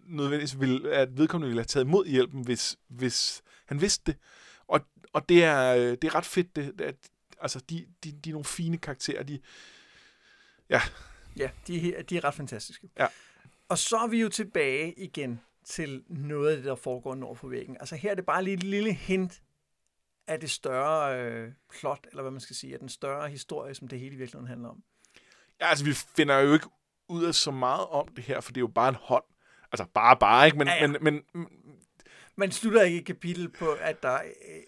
nødvendigvis vil, at vedkommende ville have taget imod hjælpen, hvis, hvis han vidste det. Og, og det, er, øh, det er ret fedt, det, at, altså de, de, de er nogle fine karakterer, de, Ja, de, er- de er ret fantastiske. Ja. Og så er vi jo tilbage igen til noget af det, der foregår nord for væggen. Altså her er det bare lige et lille hint af det større øh, plot, eller hvad man skal sige, af den større historie, som det hele i virkeligheden handler om. Ja, altså, vi finder jo ikke ud af så meget om det her, for det er jo bare en hånd. Altså, bare, bare, ikke? Men, Ja, ja, ja. ja. men, men Man slutter ikke et kapitel på, at der er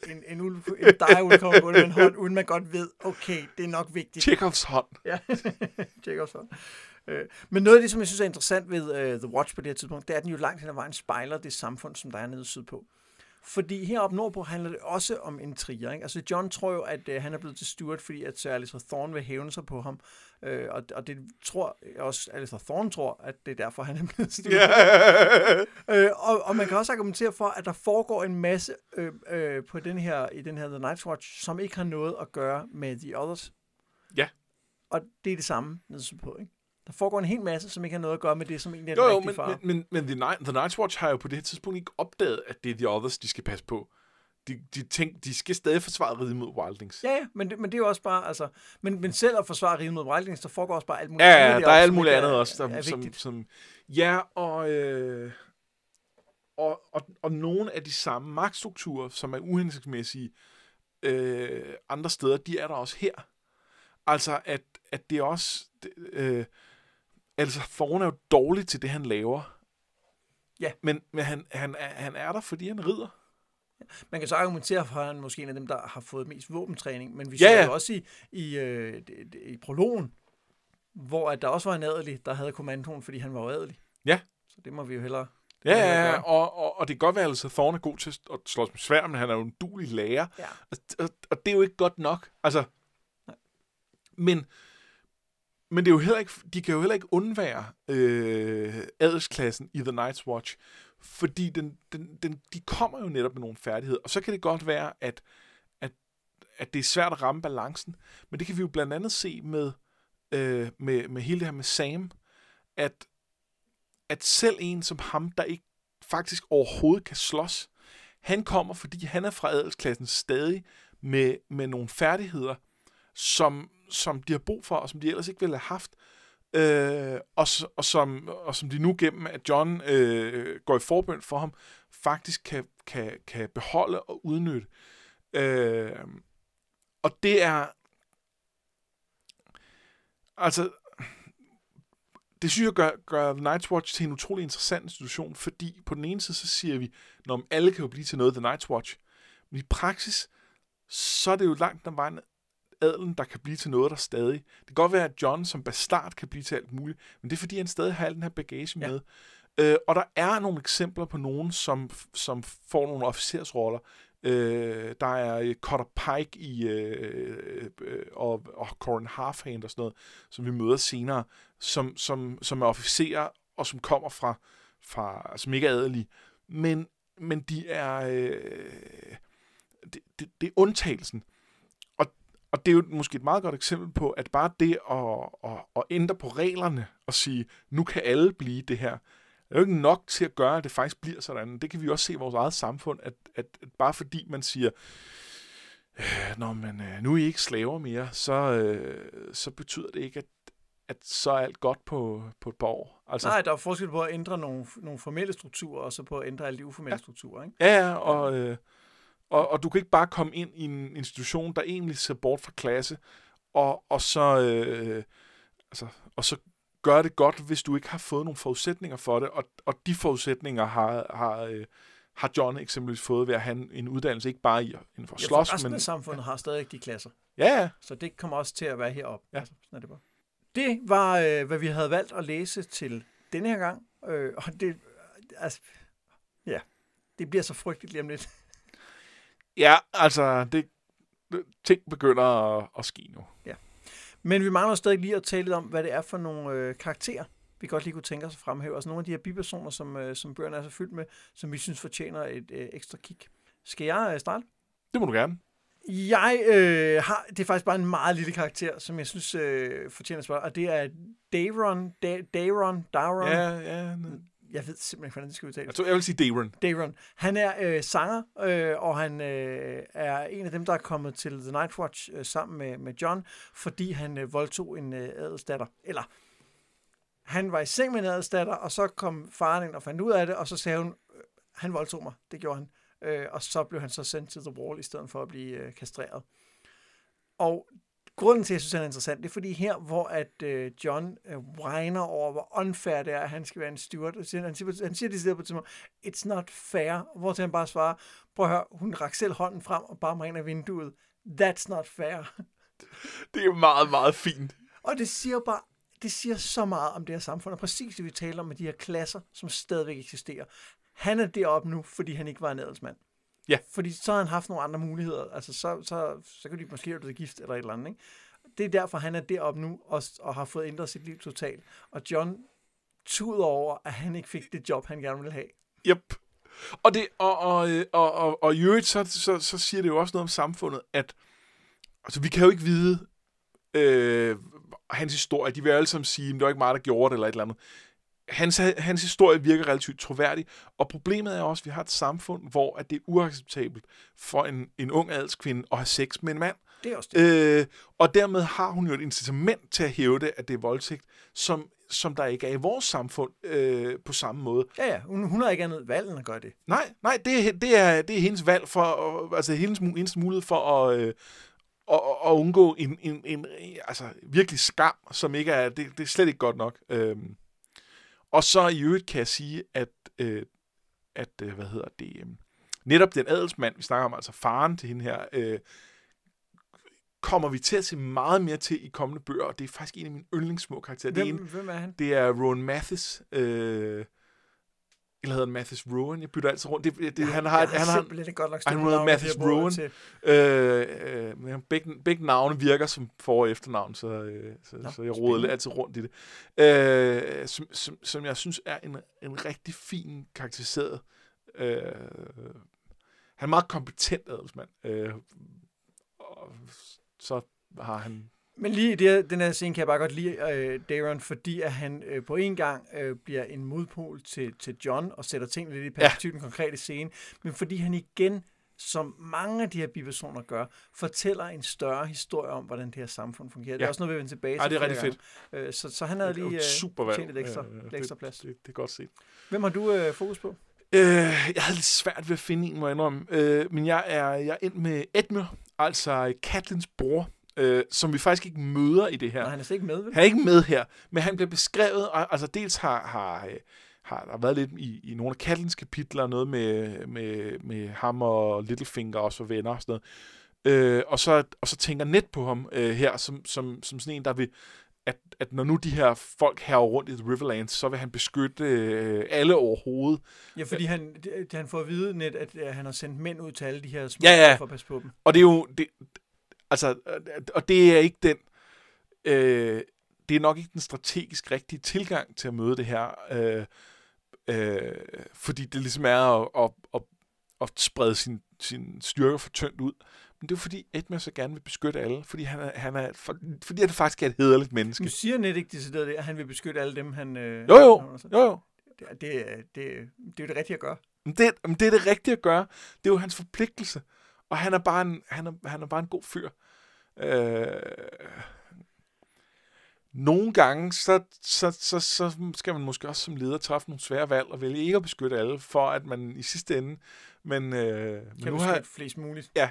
en, en, ulv, en dig kommer på en hånd, uden man godt ved, okay, det er nok vigtigt. Chekhovs hånd. Ja, [laughs] også hånd. Øh, Men noget af det, som jeg synes er interessant ved uh, The Watch på det her tidspunkt, det er, at den jo langt hen ad vejen spejler det samfund, som der er nede sydpå. Fordi heroppe nordpå handler det også om intriger. Ikke? Altså John tror jo, at uh, han er blevet til Stuart, fordi at Sir Alistair Thorne vil hævne sig på ham. Uh, og, og det tror også, Alistair Thorne tror, at det er derfor, han er [laughs] blevet Stuart. Ja. Øh, og, og man kan også argumentere for, at der foregår en masse øh, øh, på den her, i den her The Night's Watch, som ikke har noget at gøre med The Others. Ja. Og det er det samme nede på, ikke? Der foregår en hel masse, som ikke har noget at gøre med det, som egentlig er Jo, den jo, rigtige men, far. men, men, men The, Night, The Night's Watch har jo på det her tidspunkt ikke opdaget, at det er The Others, de skal passe på. De, de, tænk, de skal stadig forsvare riget mod Wildlings. Ja, ja, men det, men det er jo også bare, altså, men, men selv at forsvare riget mod Wildlings, der foregår også bare alt muligt Ja, andet ja, der er alt muligt andet er, også, er der, som, som... Ja, og, øh, og, og, og nogle af de samme magtstrukturer, som er uhensigtsmæssige øh, andre steder, de er der også her. Altså, at, at det er også... Øh, altså, Thorne er jo dårlig til det, han laver. Ja. Men, men han, han, er, han er der, fordi han rider. Man kan så argumentere for, at han måske en af dem, der har fået mest våbentræning, men vi Ja, ser ja. jo også i, i, øh, i prologen, hvor at der også var en adelig, der havde kommandoen, fordi han var jo adelig. Ja. Så det må vi jo hellere... Ja, ja, ja, og, og, og det kan godt være, at altså, Thorne er god til at slås med svær, men han er jo en dulig lærer. Ja. Og, og, og det er jo ikke godt nok. Altså, men, men det er jo heller ikke, de kan jo heller ikke undvære øh, adelsklassen i The Night's Watch, fordi den, den, den, de kommer jo netop med nogle færdigheder. Og så kan det godt være, at, at, at det er svært at ramme balancen, men det kan vi jo blandt andet se med, øh, med, med hele det her med Sam, at, at selv en som ham, der ikke faktisk overhovedet kan slås, han kommer, fordi han er fra adelsklassen stadig med, med nogle færdigheder, som, som de har brug for, og som de ellers ikke ville have haft. Øh, og, og, som, og som de nu gennem, at John øh, går i forbøn for ham, faktisk kan, kan, kan beholde og udnytte. Øh, og det er... Altså, det synes jeg gør, gør The Night's Watch til en utrolig interessant institution, fordi på den ene side, så siger vi, når alle kan jo blive til noget The Night's Watch, men i praksis, så er det jo langt den vejen adelen, der kan blive til noget, der stadig... Det kan godt være, at John som bastard kan blive til alt muligt, men det er, fordi han stadig har al den her bagage ja. med. Øh, og der er nogle eksempler på nogen, som, som får nogle officersroller. Øh, der er øh, Cutter Pike i, øh, øh, og, og Corin Halfhand og sådan noget, som vi møder senere, som, som, som er officerer, og som kommer fra, fra som ikke er adelige. Men, men de er... Øh, det, det, det er undtagelsen. Og, det er jo måske et meget godt eksempel på, at bare det at, at, at ændre på reglerne og sige, nu kan alle blive det her, er jo ikke nok til at gøre, at det faktisk bliver sådan. Det kan vi også se i vores eget samfund, at, at, at bare fordi man siger, øh, Nå, men øh, nu er I ikke slaver mere, så, øh, så betyder det ikke, at, at så er alt godt på, på et par år. Altså, Nej, der er forskel på at ændre nogle, nogle formelle strukturer, og så på at ændre alle de uformelle ja. strukturer. Ikke? Ja, ja, og, øh, og, og du kan ikke bare komme ind i en institution, der egentlig ser bort fra klasse, og, og så... Øh, altså, og så gør det godt, hvis du ikke har fået nogle forudsætninger for det, og, og de forudsætninger har, har, øh, har John eksempelvis fået ved at have en uddannelse, ikke bare i inden for ja, slås, resten men... samfundet har stadig de klasser. Ja, ja. Så det kommer også til at være heroppe. Ja. Altså, sådan er det, bare. det var, øh, hvad vi havde valgt at læse til denne her gang, øh, og det, altså, ja, det bliver så frygteligt lige om lidt. Ja, altså, det, ting begynder at, at ske nu. Ja. Men vi mangler stadig lige at tale lidt om, hvad det er for nogle øh, karakterer, vi godt lige kunne tænke os at fremhæve. Altså nogle af de her bipersoner, som, øh, som bøgerne er så fyldt med, som vi synes fortjener et øh, ekstra kig. Skal jeg øh, starte? Det må du gerne. Jeg øh, har, det er faktisk bare en meget lille karakter, som jeg synes øh, fortjener at spørge, og det er Daron, da, Daron, Daron. Ja, ja jeg ved simpelthen ikke, hvordan det skal udtales. Jeg tror, jeg vil sige Daron. Daron. Han er øh, sanger, øh, og han øh, er en af dem, der er kommet til The Night Watch øh, sammen med, med John, fordi han øh, voldtog en øh, adelsdatter. Eller, han var i seng med en adelsdatter, og så kom faren ind og fandt ud af det, og så sagde hun, øh, han voldtog mig. Det gjorde han. Øh, og så blev han så sendt til The Wall, i stedet for at blive øh, kastreret. Og grunden til, at jeg synes, han er interessant, det er fordi her, hvor at øh, John øh, whiner over, hvor unfair det er, at han skal være en steward. Han siger, han siger, han siger det på et tidspunkt, it's not fair, hvor til han bare svarer, prøv at høre, hun rak selv hånden frem og bare mig ind af vinduet. That's not fair. [laughs] Det er meget, meget fint. Og det siger bare, det siger så meget om det her samfund, og præcis det, vi taler om med de her klasser, som stadigvæk eksisterer. Han er deroppe nu, fordi han ikke var en adelsmand. Ja. Fordi så har han haft nogle andre muligheder. Altså, så, så, så kan de måske have blevet gift eller et eller andet. Ikke? Det er derfor, han er deroppe nu og, og har fået ændret sit liv totalt. Og John tuder over, at han ikke fik det job, han gerne ville have. Yep. Og, det, og, og, og, og, og i øvrigt, så, så, så siger det jo også noget om samfundet, at altså, vi kan jo ikke vide øh, hans historie. De vil alle sammen sige, at det var ikke mig, der gjorde det, eller et eller andet hans, hans historie virker relativt troværdig, og problemet er også, at vi har et samfund, hvor at det er uacceptabelt for en, en ung adelskvinde at have sex med en mand. Det er også det. Øh, og dermed har hun jo et incitament til at hæve det, at det er voldtægt, som, som der ikke er i vores samfund øh, på samme måde. Ja, ja. Hun, hun har ikke andet valg end at gøre det. Nej, nej det, det, er, det er hendes valg for, altså hendes eneste mulighed for at... Øh, at, at undgå en, en, en, altså virkelig skam, som ikke er, det, det er slet ikke godt nok. Øhm, og så i øvrigt kan jeg sige, at, øh, at øh, hvad hedder det, øh, netop den adelsmand, vi snakker om, altså faren til hende her, øh, kommer vi til at se meget mere til i kommende bøger, og det er faktisk en af mine yndlingssmå karakterer. Hvem, det er en, hvem er han? Det er Rowan Mathis, øh, eller hedder Mathis Rowan? Jeg bytter altid rundt. Det, det, ja, han har, han har simpelthen godt nok han hedder Mathis Rowan. Øh, øh, begge, begge navne virker som for- og efternavn, så, øh, så, Nå, så jeg roder altid rundt i det. Øh, som, som, som jeg synes er en, en rigtig fin karakteriseret. Øh, han er meget kompetent adelsmand. Øh, og så har han men lige i det, den her scene kan jeg bare godt lide øh, Daron, fordi at han øh, på en gang øh, bliver en modpol til, til John og sætter tingene lidt i perspektiv ja. den konkrete scene, men fordi han igen som mange af de her bipersoner gør, fortæller en større historie om, hvordan det her samfund fungerer. Ja. Det er Ja. også noget, vi vender tilbage til. Ej, det er rigtig fedt. Øh, Så, så han havde Det er lige et øh, super valg. tjent et ekstra, Øh, lidt ekstra det, plads. Det, det er godt set. Hvem har du øh, fokus på? Øh, jeg havde lidt svært ved at finde en, må jeg indrømme. Øh, men jeg er, jeg er ind med Edmure, altså Katlins bror, øh, som vi faktisk ikke møder i det her. Nej, han er ikke med, vel? Han er ikke med her, men han bliver beskrevet, og, altså dels har, har, øh, har der været lidt i, i nogle af Katlins kapitler, noget med, med, med ham og Littlefinger også og venner og sådan noget. Øh, og, så, og så tænker net på ham øh, her, som, som, som sådan en, der vil, at, at når nu de her folk her rundt i The Riverlands, så vil han beskytte øh, alle overhovedet. Ja, fordi han, det, han får at vide net, at øh, han har sendt mænd ud til alle de her små Ja, ja. for at passe på dem. Og det er jo, det, altså, øh, og det er ikke den, øh, det er nok ikke den strategisk rigtige tilgang til at møde det her, øh, øh, fordi det ligesom er at, at, at, at sprede sin, sin styrker for tyndt ud. Men det er fordi Edmund så gerne vil beskytte alle, fordi han er, han er, for, fordi han faktisk er et hederligt menneske. Nu siger net ikke decideret det, at han vil beskytte alle dem, han... Øh, Jo, jo, han jo, jo. Det, det, det, det er jo det rigtige at gøre. Men det, men det er det rigtige at gøre. Det er jo hans forpligtelse. Og han er bare en, han er, han er bare en god fyr. Øh, nogle gange, så, så, så, så skal man måske også som leder træffe nogle svære valg og vælge ikke at beskytte alle, for at man i sidste ende... Men, øh, men Kan nu beskytte har, flest muligt. Ja.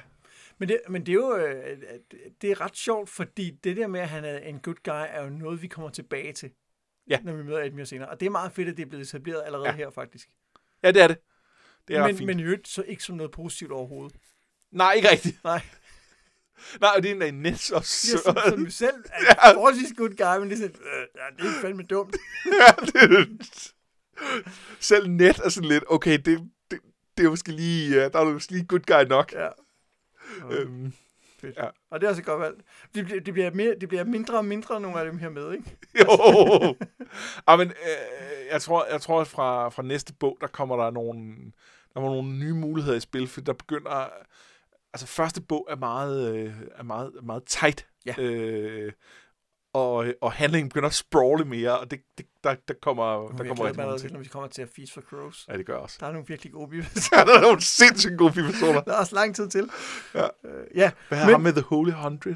Men det, men det er jo øh, det er ret sjovt, fordi det der med, at han er en good guy, er jo noget, vi kommer tilbage til, Ja. når vi møder Edmure senere. Og det er meget fedt, at det er blevet etableret allerede Ja. her, faktisk. ja, det er det. Det er men, fint. men i øvrigt, så ikke som noget positivt overhovedet. Nej, ikke rigtigt. Nej. [laughs] Nej, og det er en, der er net også. Jeg som, som selv [laughs] er Ja. en forholdsvis good guy, men det er sådan, øh, ja, det er fandme dumt. [laughs] ja, det, selv net er sådan lidt, okay, det, det, det er måske lige, ja, der er måske lige good guy nok. Ja. Øhm, Fedt. ja. Og det er også et godt valg. Det, bliver, det, bliver mere, det bliver mindre og mindre, nogle af dem her med, ikke? Jo. ah, men, øh, jeg tror, jeg tror at fra, fra næste bog, der kommer der nogle, der kommer nogle nye muligheder i spil, for der begynder... Altså, første bog er meget, øh, er meget, meget tight. Ja. Øh, og, og handlingen begynder at sprawle mere, og det, det, der, der kommer, Der der kommer rigtig mange til, ting. når vi kommer til at Feast for Crows. Ja, det gør også. Der er nogle virkelig gode bibler. [laughs] Ja, der er nogle sindssygt gode personer. Der er også lang tid til. Ja. Øh, ja. Hvad Men- ham med The Holy Hundred?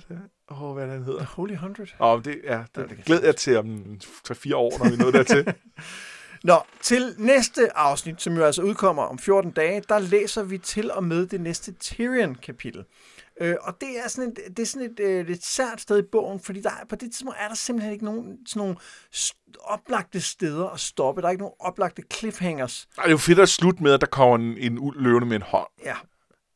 Åh, oh, hvad det, han hedder? The Holy Hundred. Åh, oh, det, ja, Ja, det det, kan glæder jeg til om 3-4 år, når vi er nået dertil. [laughs] Nå, til næste afsnit, som jo altså udkommer om 14 dage, der læser vi til og med det næste Tyrion-kapitel. Øh, og det er sådan et, det er sådan et øh, lidt sært sted i bogen, fordi der, er- på det tidspunkt er der simpelthen ikke nogen sådan nogle oplagte steder at stoppe. Der er ikke nogen oplagte cliffhangers. Det er jo fedt at slutte med, at der kommer en, en uld løvende med en hånd. Ja.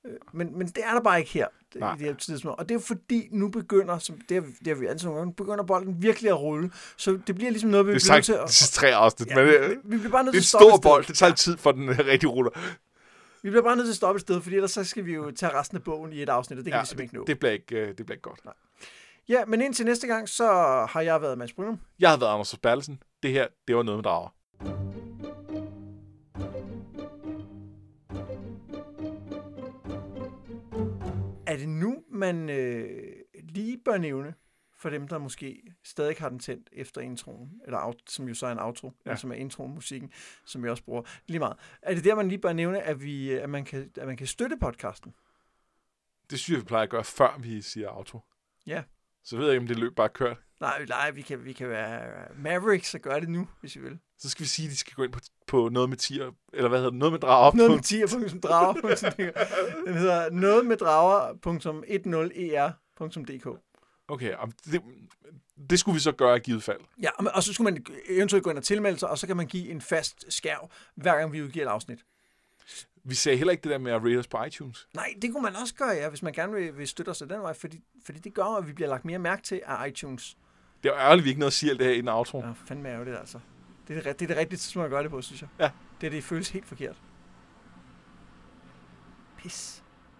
Øh, Men, men det er der bare ikke her. Det, Nej. i det her tidspunkt. Og det er fordi, nu begynder, som det har, det har vi gange, nu begynder bolden virkelig at rulle. Så det bliver ligesom noget, vi Det er bliver nødt til at... sidste tre afsnit, Ja, men det, vi, vi bliver bare nødt det er til en at stoppe stor et sted. bold. Det tager tid, for den rigtig ruller. Vi bliver bare nødt til at stoppe et sted, fordi ellers så skal vi jo tage resten af bogen i et afsnit, og det kan Ja, vi simpelthen ikke nå. det, bliver ikke, øh, det bliver ikke godt. Ja, men indtil næste gang, så har jeg været Mads Brynum. Jeg har været Anders Bertelsen. Det her, det var noget med drager. Man øh, lige bør nævne, for dem, der måske stadig har den tændt efter introen, eller out, som jo så er en outro, ja. Ja. som er intromusikken, som vi også bruger lige meget. Er det der, man lige bør nævne, at, vi, at, man, kan, at man kan støtte podcasten? Det synes jeg, vi plejer at gøre, før vi siger auto. Ja. Så ved jeg ikke, om det løb bare kørt. Nej, nej vi, kan, vi kan være Mavericks og gøre det nu, hvis vi vil. Så skal vi sige, at de skal gå ind på, på noget med tier, eller hvad hedder det, noget med drager. Noget med tier.drager. Den hedder noget med drager.10er.dk. Okay, om det, det skulle vi så gøre i givet fald. Ja, og- så skulle man eventuelt gå ind og tilmelde sig, og så kan man give en fast skærv, hver gang vi udgiver et afsnit. Vi sagde heller ikke det der med at rate os på iTunes. Nej, det kunne man også gøre, ja, hvis man gerne vil, vil støtte os af den vej, fordi, fordi det gør, at vi bliver lagt mere mærke til af iTunes. Det er jo ærgerligt, at vi ikke nåede at sige alt det her i den outro. Ja, fandme er det altså. Det er det, det er det rigtige tidspunkt at gøre det på, synes jeg. Ja. Det, det føles helt forkert. Pis.